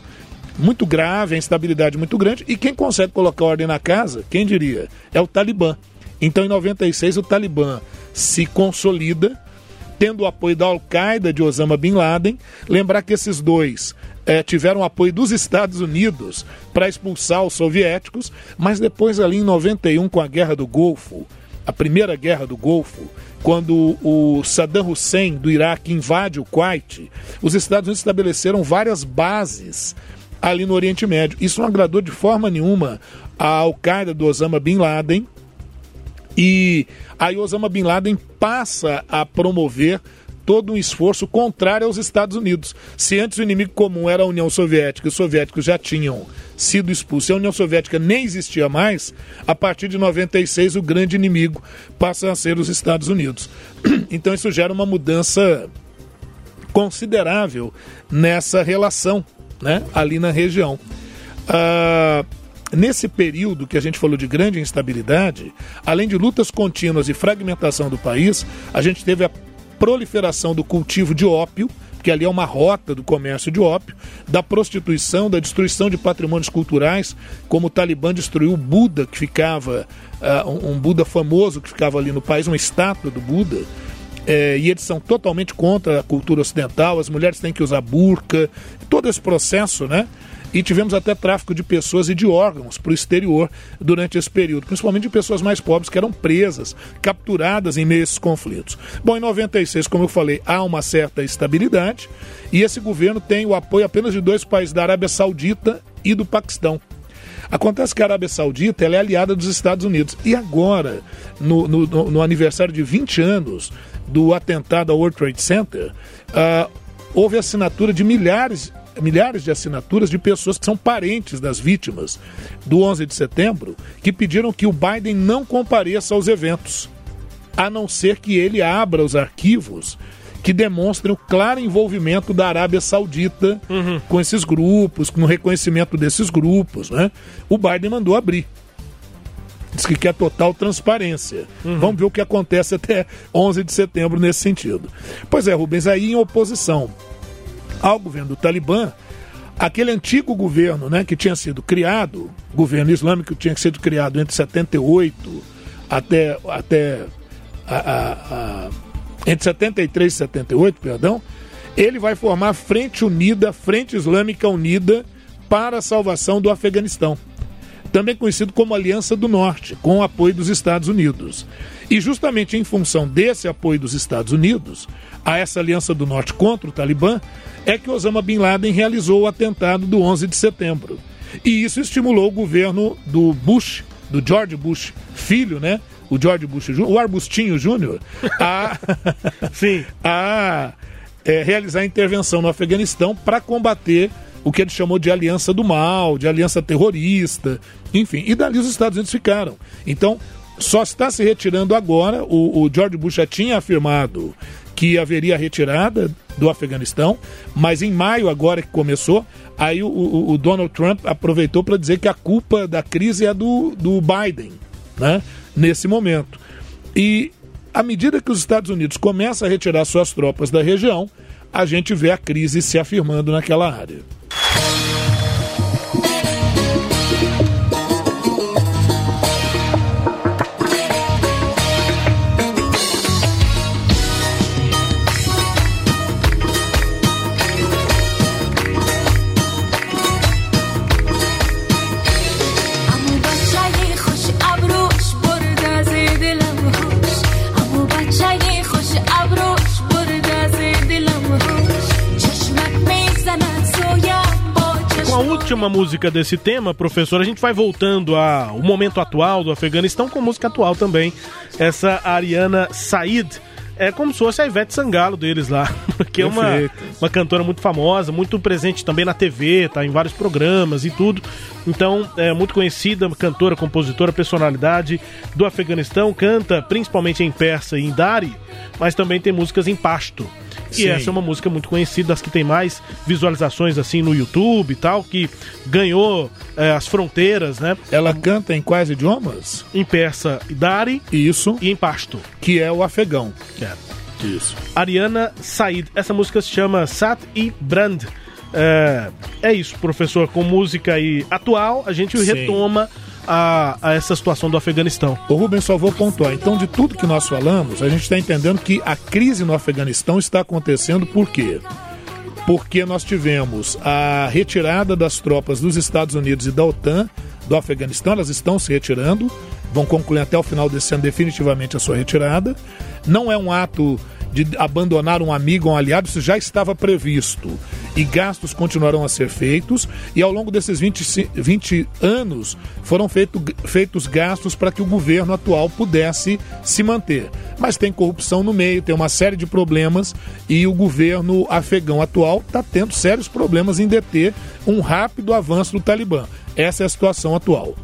muito grave, a instabilidade muito grande. E quem consegue colocar ordem na casa, quem diria? É o Talibã. Então, em 96, o Talibã se consolida, tendo o apoio da Al-Qaeda de Osama Bin Laden. Lembrar que esses dois eh, tiveram apoio dos Estados Unidos para expulsar os soviéticos, mas depois, ali em 91, com a Guerra do Golfo, a primeira Guerra do Golfo, quando o Saddam Hussein do Iraque invade o Kuwait, os Estados Unidos estabeleceram várias bases ali no Oriente Médio. Isso não agradou de forma nenhuma a Al-Qaeda do Osama Bin Laden, e aí Osama Bin Laden passa a promover todo um esforço contrário aos Estados Unidos. Se antes o inimigo comum era a União Soviética, os soviéticos já tinham sido expulsos, a União Soviética nem existia mais, a partir de 96 o grande inimigo passa a ser os Estados Unidos. (clears throat) Então isso gera uma mudança considerável nessa relação né, ali na região. Ah, nesse período que a gente falou de grande instabilidade, além de lutas contínuas e fragmentação do país, a gente teve a proliferação do cultivo de ópio, que ali é uma rota do comércio de ópio, da prostituição, da destruição de patrimônios culturais, como o Talibã destruiu o Buda, que ficava, um, um Buda famoso que ficava ali no país, uma estátua do Buda, é, e eles são totalmente contra a cultura ocidental, as mulheres têm que usar burca, todo esse processo, né? E tivemos até tráfico de pessoas e de órgãos para o exterior durante esse período, principalmente de pessoas mais pobres que eram presas, capturadas em meio a esses conflitos. Bom, em 96, como eu falei, há uma certa estabilidade e esse governo tem o apoio apenas de dois países, da Arábia Saudita e do Paquistão. Acontece que a Arábia Saudita é aliada dos Estados Unidos. E agora, no, no, no- aniversário de 20 anos do atentado ao World Trade Center, ah, houve assinatura de milhares, milhares de assinaturas de pessoas que são parentes das vítimas do 11 de setembro, que pediram que o Biden não compareça aos eventos, a não ser que ele abra os arquivos que demonstram o claro envolvimento da Arábia Saudita com esses grupos, com o reconhecimento desses grupos. Né? O Biden mandou abrir. Diz que quer total transparência. Vamos ver o que acontece até 11 de setembro nesse sentido. Pois é, Rubens, aí em oposição ao governo do Talibã, aquele antigo governo né, que tinha sido criado, governo islâmico que tinha sido criado entre 78 até, até a- a- a- entre 73 e 78, perdão, ele vai formar Frente Unida, Frente Islâmica Unida para a salvação do Afeganistão também conhecido como Aliança do Norte, com o apoio dos Estados Unidos. E justamente em função desse apoio dos Estados Unidos a essa Aliança do Norte contra o Talibã, é que Osama Bin Laden realizou o atentado do 11 de setembro. E isso estimulou o governo do Bush, do George Bush filho, né? O George Bush, o Arbustinho Júnior, a, (laughs) Sim. a é, realizar intervenção no Afeganistão para combater o que ele chamou de aliança do mal, de aliança terrorista, enfim. E dali os Estados Unidos ficaram. Então, só está se retirando agora. O, o George Bush já tinha afirmado que haveria retirada do Afeganistão, mas em maio, agora que começou, aí o, o, o Donald Trump aproveitou para dizer que a culpa da crise é do, do Biden, né? Nesse momento. E à medida que os Estados Unidos começam a retirar suas tropas da região, a gente vê a crise se afirmando naquela área. Thank you. Última música desse tema, professor, a gente vai voltando ao momento atual do Afeganistão com música atual também. Essa Ariana Said é como se fosse a Ivete Sangalo deles lá, (laughs) que é uma, uma cantora muito famosa, muito presente também na TV, tá em vários programas e tudo. Então, é muito conhecida, cantora, compositora, personalidade do Afeganistão, canta principalmente em persa e em dari, mas também tem músicas em pasto. E essa é uma música muito conhecida, das que tem mais visualizações assim no YouTube e tal, que ganhou é, as fronteiras, né? Ela canta em quais idiomas? Em persa e dari. Isso. E em pasto. Que é o afegão. É. Isso. Ariana Said. Essa música se chama Sat e Brand. É, é isso, professor. Com música aí atual, a gente Sim. retoma a, a, essa situação do Afeganistão. O Rubens só vou pontuar. Então, de tudo que nós falamos, a gente está entendendo que a crise no Afeganistão está acontecendo por quê? Porque nós tivemos a retirada das tropas dos Estados Unidos e da OTAN do Afeganistão, elas estão se retirando, vão concluir até o final desse ano definitivamente a sua retirada. Não é um ato de abandonar um amigo ou um aliado, isso já estava previsto. E gastos continuarão a ser feitos, e ao longo desses 20, 20 anos foram feito, feitos gastos para que o governo atual pudesse se manter. Mas tem corrupção no meio, tem uma série de problemas, e o governo afegão atual está tendo sérios problemas em deter um rápido avanço do Talibã. Essa é a situação atual.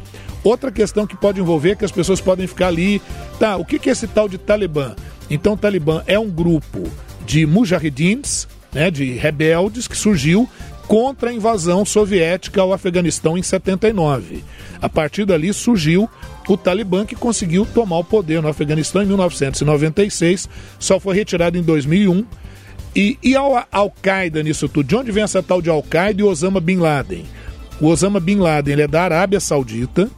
Outra questão que pode envolver é que as pessoas podem ficar ali, tá, o que é esse tal de Talibã? Então, o Talibã é um grupo de mujahidins, né, de rebeldes, que surgiu contra a invasão soviética ao Afeganistão em 79. A partir dali surgiu o Talibã, que conseguiu tomar o poder no Afeganistão em 1996, só foi retirado em 2001. E, e a Al-Qaeda nisso tudo? De onde vem essa tal de Al-Qaeda e Osama Bin Laden? O Osama Bin Laden ele é da Arábia Saudita,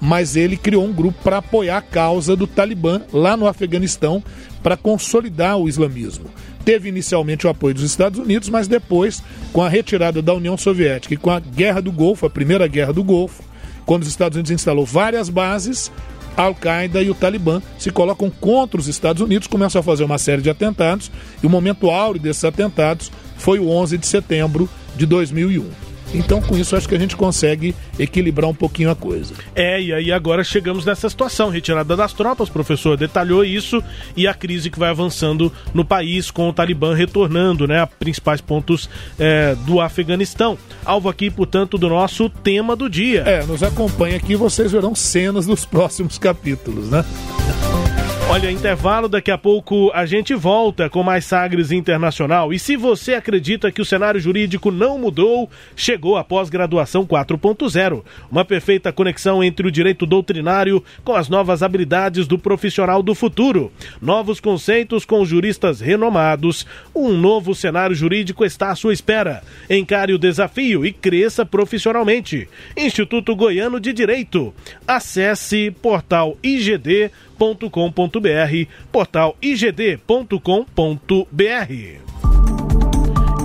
mas ele criou um grupo para apoiar a causa do Talibã lá no Afeganistão para consolidar o islamismo. Teve inicialmente o apoio dos Estados Unidos, mas depois, com a retirada da União Soviética e com a Guerra do Golfo, a primeira Guerra do Golfo, quando os Estados Unidos instalou várias bases, a Al-Qaeda e o Talibã se colocam contra os Estados Unidos, começam a fazer uma série de atentados, e o momento áureo desses atentados foi o 11 de setembro de 2001. Então, com isso, acho que a gente consegue equilibrar um pouquinho a coisa. É, e aí agora chegamos nessa situação, retirada das tropas, o professor detalhou isso, e a crise que vai avançando no país, com o Talibã retornando, né, a principais pontos é, do Afeganistão. Alvo aqui, portanto, do nosso tema do dia. É, nos acompanha aqui, vocês verão cenas dos próximos capítulos, né? Olha, intervalo, daqui a pouco a gente volta com mais Sagres Internacional. E se você acredita que o cenário jurídico não mudou, chegou a pós-graduação 4.0. Uma perfeita conexão entre o direito doutrinário com as novas habilidades do profissional do futuro. Novos conceitos com juristas renomados. Um novo cenário jurídico está à sua espera. Encare o desafio e cresça profissionalmente. Instituto Goiano de Direito. Acesse portal IGD igd.com.br, portal igd.com.br.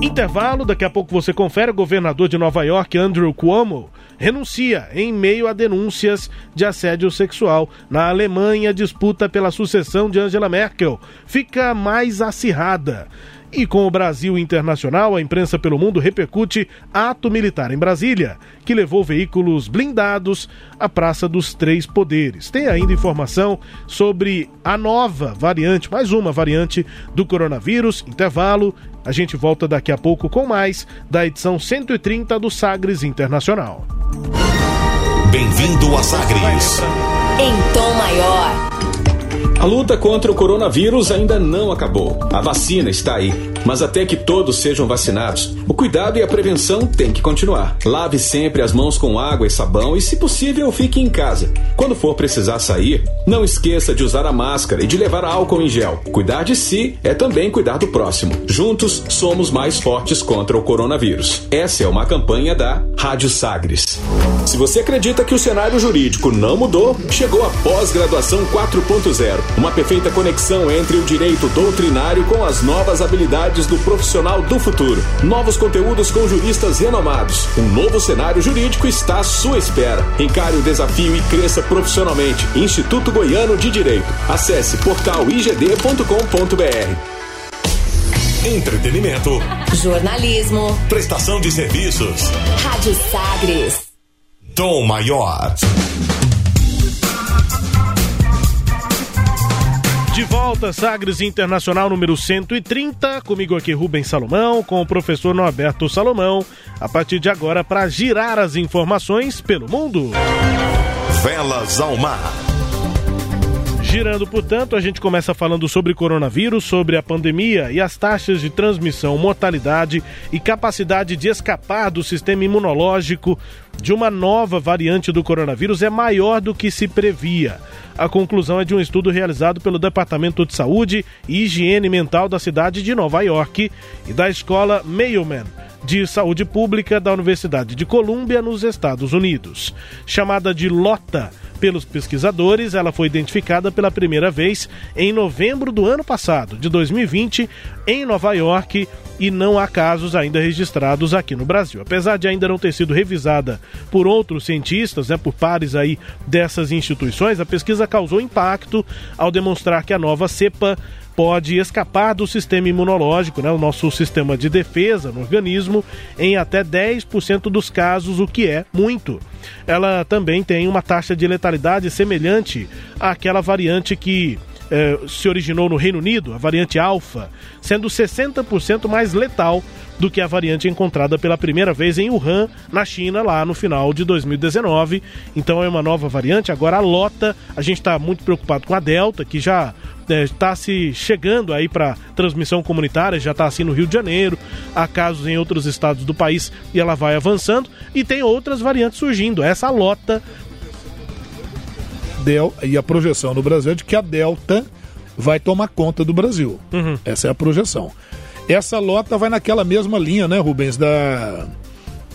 Intervalo, daqui a pouco você confere. O governador de Nova York, Andrew Cuomo, renuncia em meio a denúncias de assédio sexual. Na Alemanha, a disputa pela sucessão de Angela Merkel fica mais acirrada. E com o Brasil internacional, a imprensa pelo mundo repercute ato militar em Brasília, que levou veículos blindados à Praça dos Três Poderes. Tem ainda informação sobre a nova variante, mais uma variante do coronavírus. Intervalo. A gente volta daqui a pouco com mais da edição 130 do Sagres Internacional. Bem-vindo a Sagres. Em tom maior. A luta contra o coronavírus ainda não acabou. A vacina está aí. Mas até que todos sejam vacinados, o cuidado e a prevenção têm que continuar. Lave sempre as mãos com água e sabão e, se possível, fique em casa. Quando for precisar sair, não esqueça de usar a máscara e de levar álcool em gel. Cuidar de si é também cuidar do próximo. Juntos somos mais fortes contra o coronavírus. Essa é uma campanha da Rádio Sagres. Se você acredita que o cenário jurídico não mudou, chegou a pós-graduação 4.0 uma perfeita conexão entre o direito doutrinário com as novas habilidades do profissional do futuro. Novos conteúdos com juristas renomados. Um novo cenário jurídico está à sua espera. Encare o desafio e cresça profissionalmente. Instituto Goiano de Direito. Acesse portaligd.com.br. Entretenimento. Jornalismo. Prestação de serviços. Rádio Sagres. Tom Maior. De volta, Sagres Internacional número 130. Comigo aqui, Rubens Salomão, com o professor Norberto Salomão. A partir de agora, para girar as informações pelo mundo. Velas ao mar. Girando, portanto, a gente começa falando sobre coronavírus, sobre a pandemia e as taxas de transmissão, mortalidade e capacidade de escapar do sistema imunológico de uma nova variante do coronavírus é maior do que se previa. A conclusão é de um estudo realizado pelo Departamento de Saúde e Higiene Mental da cidade de Nova York e da escola Mailman de Saúde Pública da Universidade de Colômbia, nos Estados Unidos. Chamada de LOTA pelos pesquisadores, ela foi identificada pela primeira vez em novembro do ano passado, de 2020, em Nova York, e não há casos ainda registrados aqui no Brasil. Apesar de ainda não ter sido revisada por outros cientistas, né, por pares aí dessas instituições, a pesquisa causou impacto ao demonstrar que a nova cepa pode escapar do sistema imunológico, né, o nosso sistema de defesa no organismo, em até 10% dos casos, o que é muito. Ela também tem uma taxa de letalidade semelhante àquela variante que eh, se originou no Reino Unido, a variante alfa, sendo 60% mais letal do que a variante encontrada pela primeira vez em Wuhan, na China, lá no final de 2019. Então é uma nova variante. Agora a Lota, a gente está muito preocupado com a Delta, que já está é, se chegando aí para transmissão comunitária, já está assim no Rio de Janeiro, há casos em outros estados do país e ela vai avançando, e tem outras variantes surgindo. Essa lota. Del, e a projeção no Brasil é de que a Delta vai tomar conta do Brasil. Uhum. Essa é a projeção. Essa lota vai naquela mesma linha, né, Rubens, da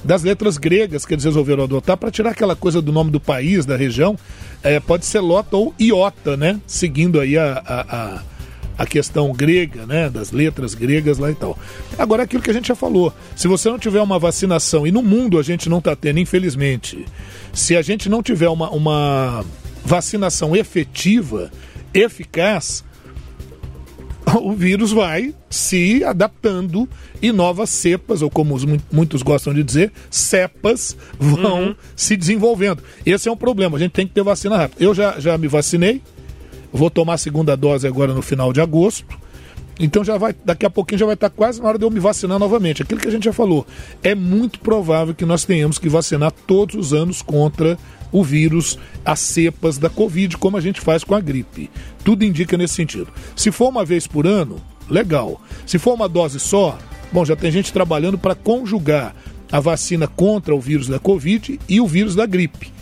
das letras gregas que eles resolveram adotar para tirar aquela coisa do nome do país, da região. É, pode ser lota ou iota, né? Seguindo aí a, a, a, a, questão grega, né? Das letras gregas lá e tal. Agora, aquilo que a gente já falou: se você não tiver uma vacinação, e no mundo a gente não está tendo, infelizmente, se a gente não tiver uma, uma vacinação efetiva, eficaz, (laughs) o vírus vai se adaptando e novas cepas, ou como muitos gostam de dizer, cepas, vão uhum. se desenvolvendo. Esse é um problema, a gente tem que ter vacina rápida. Eu já, já me vacinei, vou tomar a segunda dose agora no final de agosto. Então já vai, daqui a pouquinho já vai estar quase na hora de eu me vacinar novamente. Aquilo que a gente já falou, é muito provável que nós tenhamos que vacinar todos os anos contra o vírus, as cepas da Covid, como a gente faz com a gripe. Tudo indica nesse sentido. Se for uma vez por ano, legal. Se for uma dose só, bom, já tem gente trabalhando para conjugar a vacina contra o vírus da Covid e o vírus da gripe.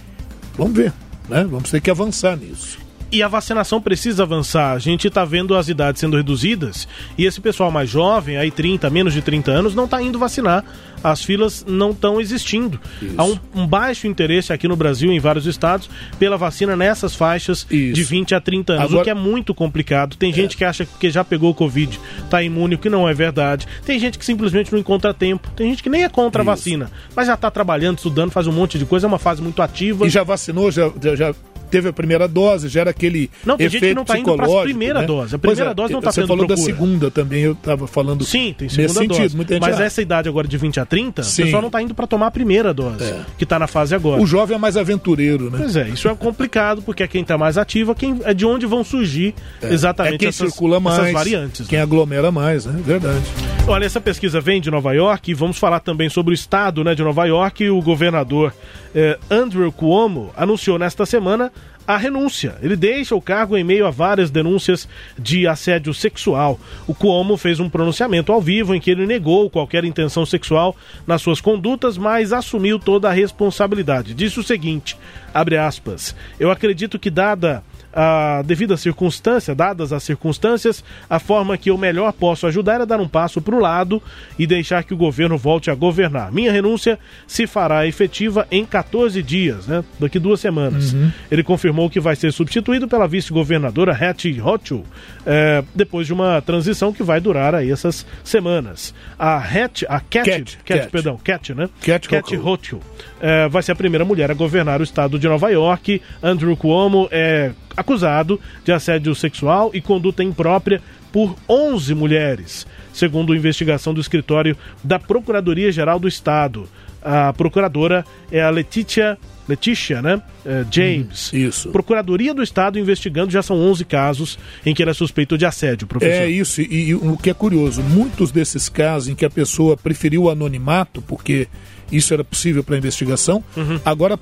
Vamos ver, né? Vamos ter que avançar nisso. E a vacinação precisa avançar. A gente está vendo as idades sendo reduzidas e esse pessoal mais jovem, aí 30, menos de 30 anos, não está indo vacinar. As filas não estão existindo. Isso. Há um, um, baixo interesse aqui no Brasil, em vários estados, pela vacina nessas faixas Isso. de 20 a 30 anos, Agora... o que é muito complicado. Tem é. gente que acha que já pegou o Covid, está imune, o que não é verdade. Tem gente que simplesmente não encontra tempo. Tem gente que nem é contra Isso. a vacina, mas já está trabalhando, estudando, faz um monte de coisa, é uma fase muito ativa. E já vacinou, já, já teve a primeira dose, já era aquele não, tem efeito gente que não tá indo para a primeira né? dose. A primeira é, dose não está tendo Você falou procura. da segunda também, eu estava falando Sim, tem segunda nesse dose. Sentido, muita gente Mas essa idade agora de 20 a 30, Sim. o pessoal não está indo para tomar a primeira dose, é. que está na fase agora. O jovem é mais aventureiro, né? Pois é, isso é complicado, porque é quem está mais ativo, é, quem, é de onde vão surgir é. exatamente é quem essas, circula mais, essas variantes. Quem né? aglomera mais, né? Verdade. Olha, essa pesquisa vem de Nova York e vamos falar também sobre o estado né, de Nova York. O governador eh, Andrew Cuomo anunciou nesta semana a renúncia. Ele deixa o cargo em meio a várias denúncias de assédio sexual. O Cuomo fez um pronunciamento ao vivo em que ele negou qualquer intenção sexual nas suas condutas, mas assumiu toda a responsabilidade. Disse o seguinte, abre aspas, eu acredito que dada a devida circunstância, dadas as circunstâncias, a forma que eu melhor posso ajudar é dar um passo para o lado e deixar que o governo volte a governar. Minha renúncia se fará efetiva em 14 dias, né? Daqui duas semanas. Uhum. Ele confirmou que vai ser substituído pela vice-governadora Hattie Hochul, é, depois de uma transição que vai durar aí essas semanas. A Hattie, a Cat, Cat, Cat, Cat. perdão, Cat, né? Cat, Cat Hochul é, vai ser a primeira mulher a governar o estado de Nova York. Andrew Cuomo é acusado de assédio sexual e conduta imprópria por 11 mulheres, segundo a investigação do escritório da Procuradoria-Geral do Estado. A procuradora é a Letícia Letícia, né? É, James. Uhum, isso. Procuradoria do Estado investigando, já são 11 casos em que ele é suspeito de assédio, professor. É isso, e, e o que é curioso, muitos desses casos em que a pessoa preferiu o anonimato, porque isso era possível para a investigação, uhum. agora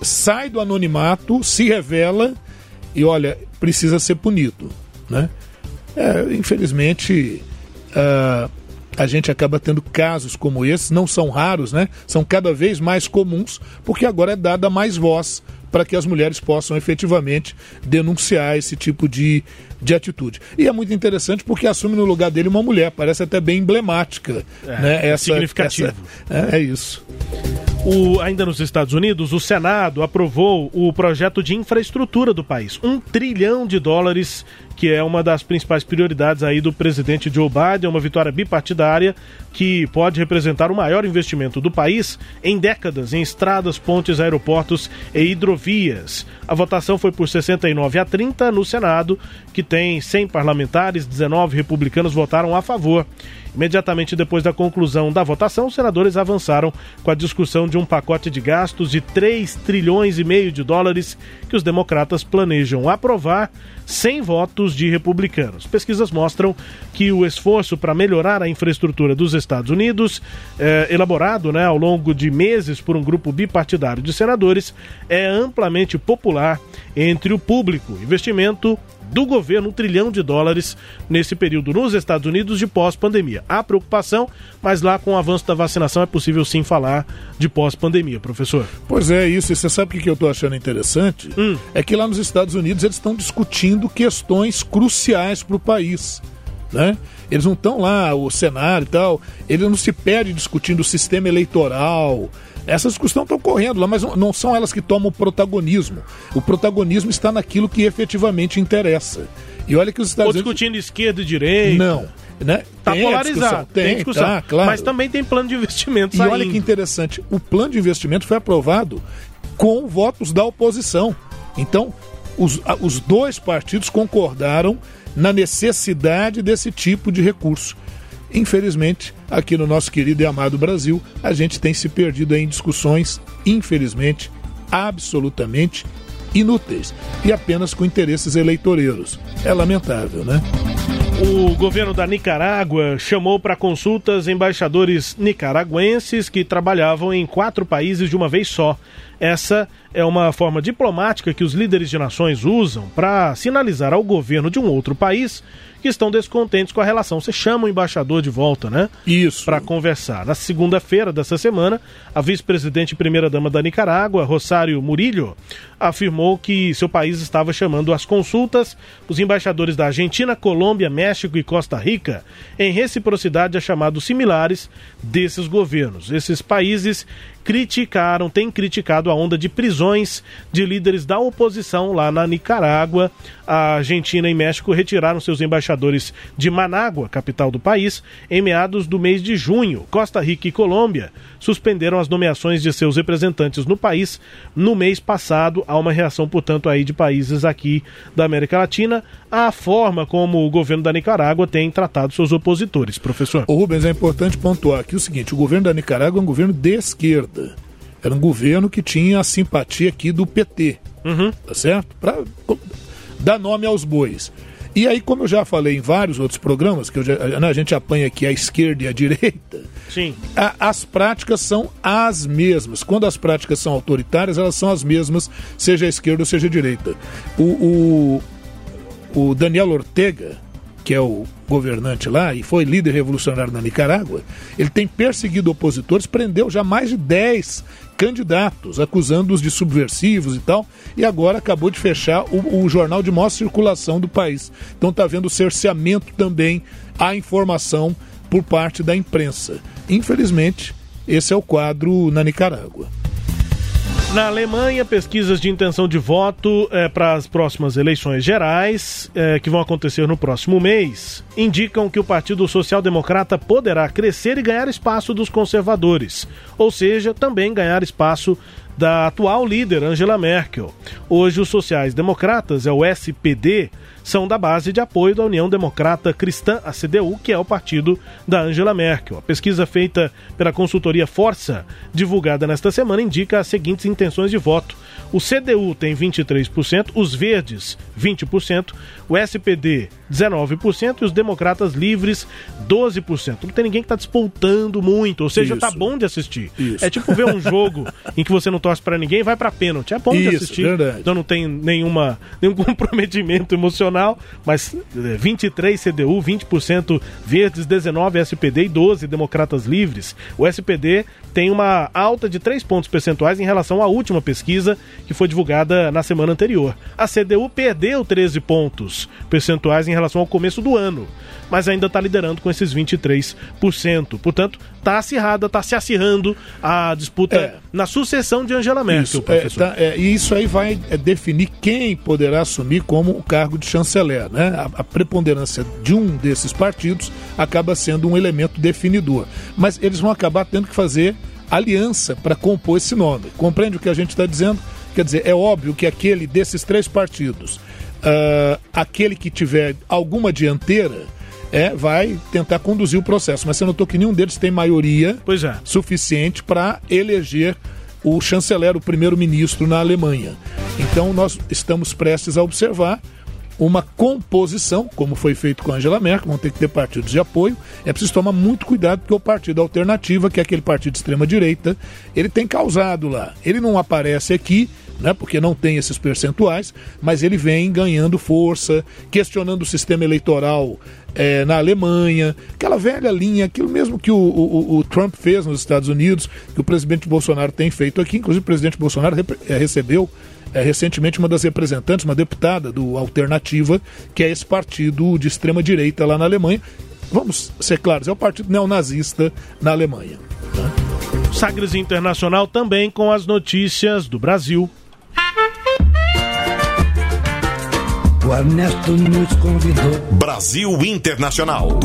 sai do anonimato, se revela e olha, precisa ser punido. Né? É, infelizmente, uh, a gente acaba tendo casos como esses, não são raros, né? são cada vez mais comuns, porque agora é dada mais voz para que as mulheres possam efetivamente denunciar esse tipo de, de atitude. E é muito interessante porque assume no lugar dele uma mulher, parece até bem emblemática. É, né? essa, significativo. Essa, é, é isso. O, ainda nos Estados Unidos, o Senado aprovou o projeto de infraestrutura do país. Um trilhão de dólares, que é uma das principais prioridades aí do presidente Joe Biden, uma vitória bipartidária que pode representar o maior investimento do país em décadas em estradas, pontes, aeroportos e hidrovias. A votação foi por 69 a 30 no Senado, que tem 100 parlamentares, 19 republicanos votaram a favor. Imediatamente depois da conclusão da votação, os senadores avançaram com a discussão de um pacote de gastos de 3 trilhões e meio de dólares que os democratas planejam aprovar sem votos de republicanos. Pesquisas mostram que o esforço para melhorar a infraestrutura dos Estados Unidos, eh, elaborado né, ao longo de meses por um grupo bipartidário de senadores, é amplamente popular entre o público. Investimento do governo um trilhão de dólares nesse período nos Estados Unidos de pós-pandemia. Há preocupação, mas lá com o avanço da vacinação é possível sim falar de pós-pandemia, professor. Pois é, isso. E você sabe o que eu estou achando interessante? Hum. É que lá nos Estados Unidos eles estão discutindo questões cruciais para o país. Né? Eles não estão lá, o cenário e tal, ele não se perde discutindo o sistema eleitoral, essas discussões estão correndo lá, mas não são elas que tomam o protagonismo. O protagonismo está naquilo que efetivamente interessa. E olha que os Estados Unidos. discutindo esquerda e direita. Não. Né? Tá tem polarizado, tem, tem discussão. Tá, claro. Mas também tem plano de investimento. E olha que interessante, o plano de investimento foi aprovado com votos da oposição. Então, os, os dois partidos concordaram na necessidade desse tipo de recurso. Infelizmente, aqui no nosso querido e amado Brasil, a gente tem se perdido em discussões, infelizmente, absolutamente inúteis e apenas com interesses eleitoreiros. É lamentável, né? O governo da Nicarágua chamou para consultas embaixadores nicaragüenses que trabalhavam em quatro países de uma vez só. Essa é uma forma diplomática que os líderes de nações usam para sinalizar ao governo de um outro país que estão descontentes com a relação. Você chama o embaixador de volta, né? Isso. Para conversar. Na segunda-feira dessa semana, a vice-presidente e primeira-dama da Nicarágua, Rosário Murillo, afirmou que seu país estava chamando às consultas os embaixadores da Argentina, Colômbia, México e Costa Rica, em reciprocidade a chamados similares desses governos. Esses países criticaram, têm criticado a onda de prisões de líderes da oposição lá na Nicarágua. A Argentina e México retiraram seus embaixadores de Manágua, capital do país, em meados do mês de junho. Costa Rica e Colômbia suspenderam as nomeações de seus representantes no país no mês passado. Há uma reação, portanto, aí de países aqui da América Latina à forma como o governo da Nicarágua tem tratado seus opositores, professor. O Rubens, é importante pontuar aqui o seguinte: o governo da Nicarágua é um governo de esquerda. Era um governo que tinha a simpatia aqui do PT, uhum. tá certo? Para dar nome aos bois. E aí, como eu já falei em vários outros programas, que já, né, a gente apanha aqui a esquerda e a (laughs) direita, Sim. A, as práticas são as mesmas. Quando as práticas são autoritárias, elas são as mesmas, seja a esquerda ou seja a direita. O, o, o Daniel Ortega, que é o governante lá e foi líder revolucionário na Nicarágua, ele tem perseguido opositores, prendeu já mais de 10 candidatos, acusando-os de subversivos e tal, e agora acabou de fechar o, o jornal de maior circulação do país. Então está havendo cerceamento também à informação por parte da imprensa. Infelizmente, esse é o quadro na Nicarágua. Na Alemanha, pesquisas de intenção de voto é, para as próximas eleições gerais, é, que vão acontecer no próximo mês, indicam que o Partido Social Democrata poderá crescer e ganhar espaço dos conservadores, ou seja, também ganhar espaço da atual líder Angela Merkel. Hoje, os sociais-democratas, é o SPD, são da base de apoio da União Democrata Cristã, a CDU, que é o partido da Angela Merkel. A pesquisa feita pela consultoria Força, divulgada nesta semana, indica as seguintes intenções de voto. O CDU tem 23%, os Verdes 20%, o SPD 19% e os Democratas Livres 12%. Não tem ninguém que está disputando muito, ou seja, tá Isso. bom de assistir. Isso. É tipo ver um (laughs) jogo em que você não torce para ninguém, vai para pênalti. É bom de Isso, assistir. verdade. Então não tem nenhuma, nenhum (laughs) comprometimento emocional, mas eh, 23 CDU, 20% Verdes, 19 SPD e 12 Democratas Livres. O SPD tem uma alta de 3 pontos percentuais em relação à última pesquisa que foi divulgada na semana anterior. A CDU perdeu 13 pontos percentuais em relação ao começo do ano, mas ainda está liderando com esses 23%. Portanto, está acirrada, está se acirrando a disputa É. na sucessão de Angela Merkel, Isso, é, professor. tá, é, e isso aí vai é, definir quem poderá assumir como o cargo de chanceler. Né? A, a preponderância de um desses partidos acaba sendo um elemento definidor. Mas eles vão acabar tendo que fazer aliança para compor esse nome. Compreende o que a gente está dizendo? Quer dizer, é óbvio que aquele desses três partidos, ah, aquele que tiver alguma dianteira, é, vai tentar conduzir o processo. Mas você notou que nenhum deles tem maioria é. suficiente para eleger o chanceler, o primeiro-ministro na Alemanha. Então nós estamos prestes a observar uma composição, como foi feito com Angela Merkel, vão ter que ter partidos de apoio. É preciso tomar muito cuidado porque o partido Alternativa, que é aquele partido de extrema direita, ele tem causado lá. Ele não aparece aqui, né, porque não tem esses percentuais, mas ele vem ganhando força, questionando o sistema eleitoral eh, na Alemanha, aquela velha linha, aquilo mesmo que o, o- o Trump fez nos Estados Unidos, que o presidente Bolsonaro tem feito aqui. Inclusive, o presidente Bolsonaro eh, recebeu eh, recentemente uma das representantes, uma deputada do Alternativa, que é esse partido de extrema direita lá na Alemanha. Vamos ser claros, é o partido neonazista na Alemanha. Sagres Internacional também com as notícias do Brasil. O Ernesto nos convidou. Brasil Internacional.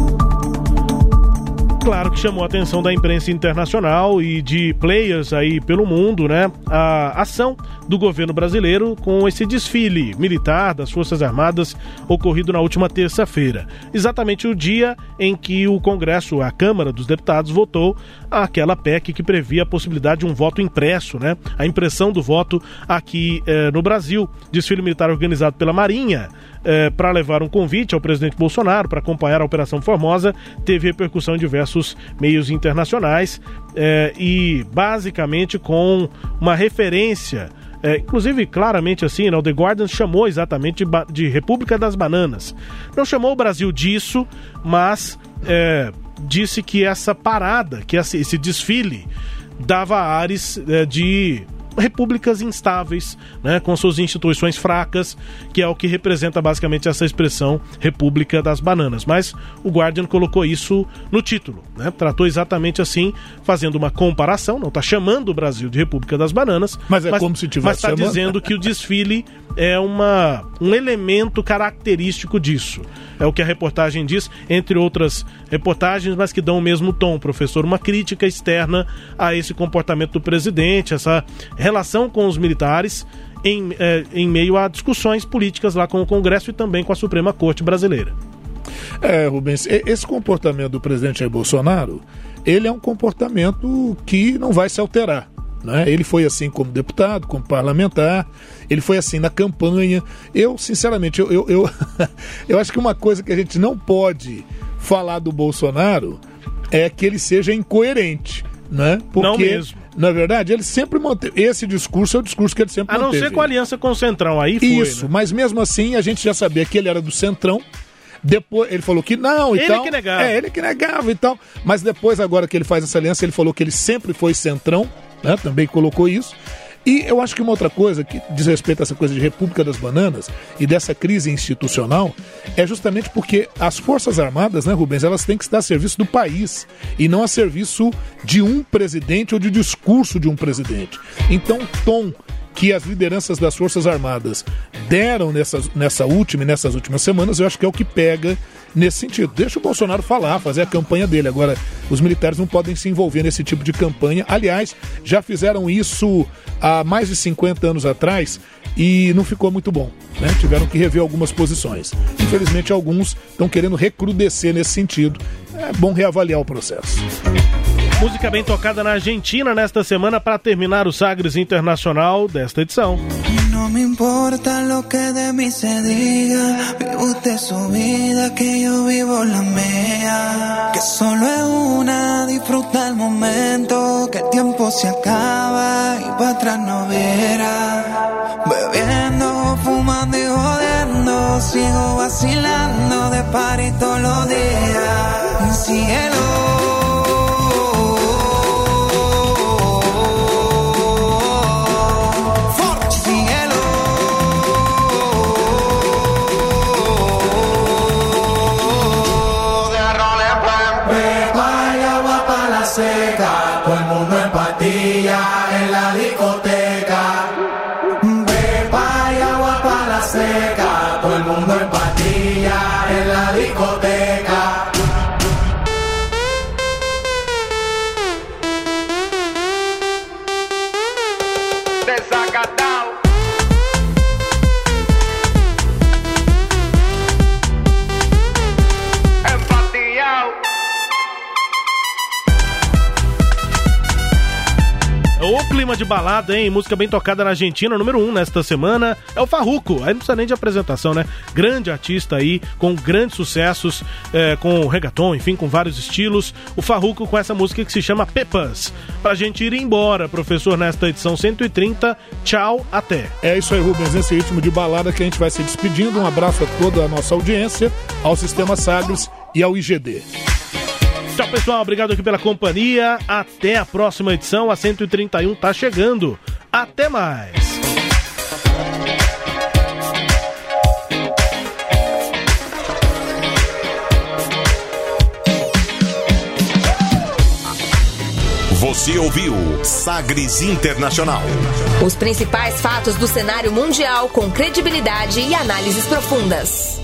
Claro que chamou a atenção da imprensa internacional e de players aí pelo mundo, né? A ação do governo brasileiro com esse desfile militar das Forças Armadas ocorrido na última terça-feira. Exatamente o dia em que o Congresso, a Câmara dos Deputados, votou aquela PEC que previa a possibilidade de um voto impresso, né? A impressão do voto aqui eh, no Brasil. Desfile militar organizado pela Marinha para levar um convite ao presidente Bolsonaro para acompanhar a Operação Formosa, teve repercussão em diversos meios internacionais eh, e basicamente com uma referência. eh, inclusive, claramente assim, né, o The Guardian chamou exatamente de, de República das Bananas. Não chamou o Brasil disso, mas eh, disse que essa parada, que esse, desfile, dava ares eh, de repúblicas instáveis, né, com suas instituições fracas, que é o que representa basicamente essa expressão República das Bananas. Mas o Guardian colocou isso no título, né, tratou exatamente assim, fazendo uma comparação, não está chamando o Brasil de República das Bananas, Mas é como se tivesse mas está dizendo que o desfile é uma, um elemento característico disso. É o que a reportagem diz, entre outras reportagens, mas que dão o mesmo tom, professor. Uma crítica externa a esse comportamento do presidente, essa relação com os militares. Em, eh, em meio a discussões políticas lá com o Congresso e também com a Suprema Corte Brasileira. É, Rubens, esse comportamento do presidente Jair Bolsonaro, ele é um comportamento que não vai se alterar. Né? Ele foi assim como deputado, como parlamentar, ele foi assim na campanha. Eu, sinceramente, eu, eu, eu, (laughs) eu acho que uma coisa que a gente não pode falar do Bolsonaro é que ele seja incoerente. Né? Porque, Não mesmo. Na verdade, ele sempre manteve. Esse discurso é o discurso que ele sempre A não manteve. ser com a aliança com o Centrão, aí foi. Isso, né? mas mesmo assim a gente já sabia que ele era do Centrão. Depois ele falou que não e Ele tal. que negava. É, ele que negava e tal. Mas depois, agora que ele faz essa aliança, ele falou que ele sempre foi Centrão, né? Também colocou isso. E eu acho que uma outra coisa que diz respeito a essa coisa de República das Bananas e dessa crise institucional é justamente porque as Forças Armadas, né, Rubens, elas têm que estar a serviço do país e não a serviço de um presidente ou de discurso de um presidente. Então, o tom que as lideranças das Forças Armadas deram nessas, nessa última e nessas últimas semanas, eu acho que é o que pega nesse sentido. Deixa o Bolsonaro falar, fazer a campanha dele. Agora, os militares não podem se envolver nesse tipo de campanha. Aliás, já fizeram isso há mais de 50 anos atrás e não ficou muito bom. Né? Tiveram que rever algumas posições. Infelizmente, alguns estão querendo recrudescer nesse sentido. É bom reavaliar o processo. Música bem tocada na Argentina nesta semana para terminar o Sagres Internacional desta edição. No me importa lo que de mí se diga, vive usted su vida, que yo vivo la mía. Que solo es una, disfruta el momento, que el tiempo se acaba y para atrás no verá. Bebiendo, fumando y jodiendo, sigo vacilando de party todos los días. Cielo. De balada, hein? Música bem tocada na Argentina, número 1 um nesta semana, é o Farruco. Aí não precisa nem de apresentação, né? Grande artista aí, com grandes sucessos, é, com reggaeton, enfim, com vários estilos. O Farruco com essa música que se chama Pepas. Pra gente ir embora, professor, nesta edição 130. Tchau, até. É isso aí, Rubens. Nesse ritmo de balada que a gente vai se despedindo. Um abraço a toda a nossa audiência, ao Sistema Sagres e ao IGD. Tchau, pessoal. Obrigado aqui pela companhia. Até a próxima edição. A 131 tá chegando. Até mais. Você ouviu Sagres Internacional. Os principais fatos do cenário mundial com credibilidade e análises profundas.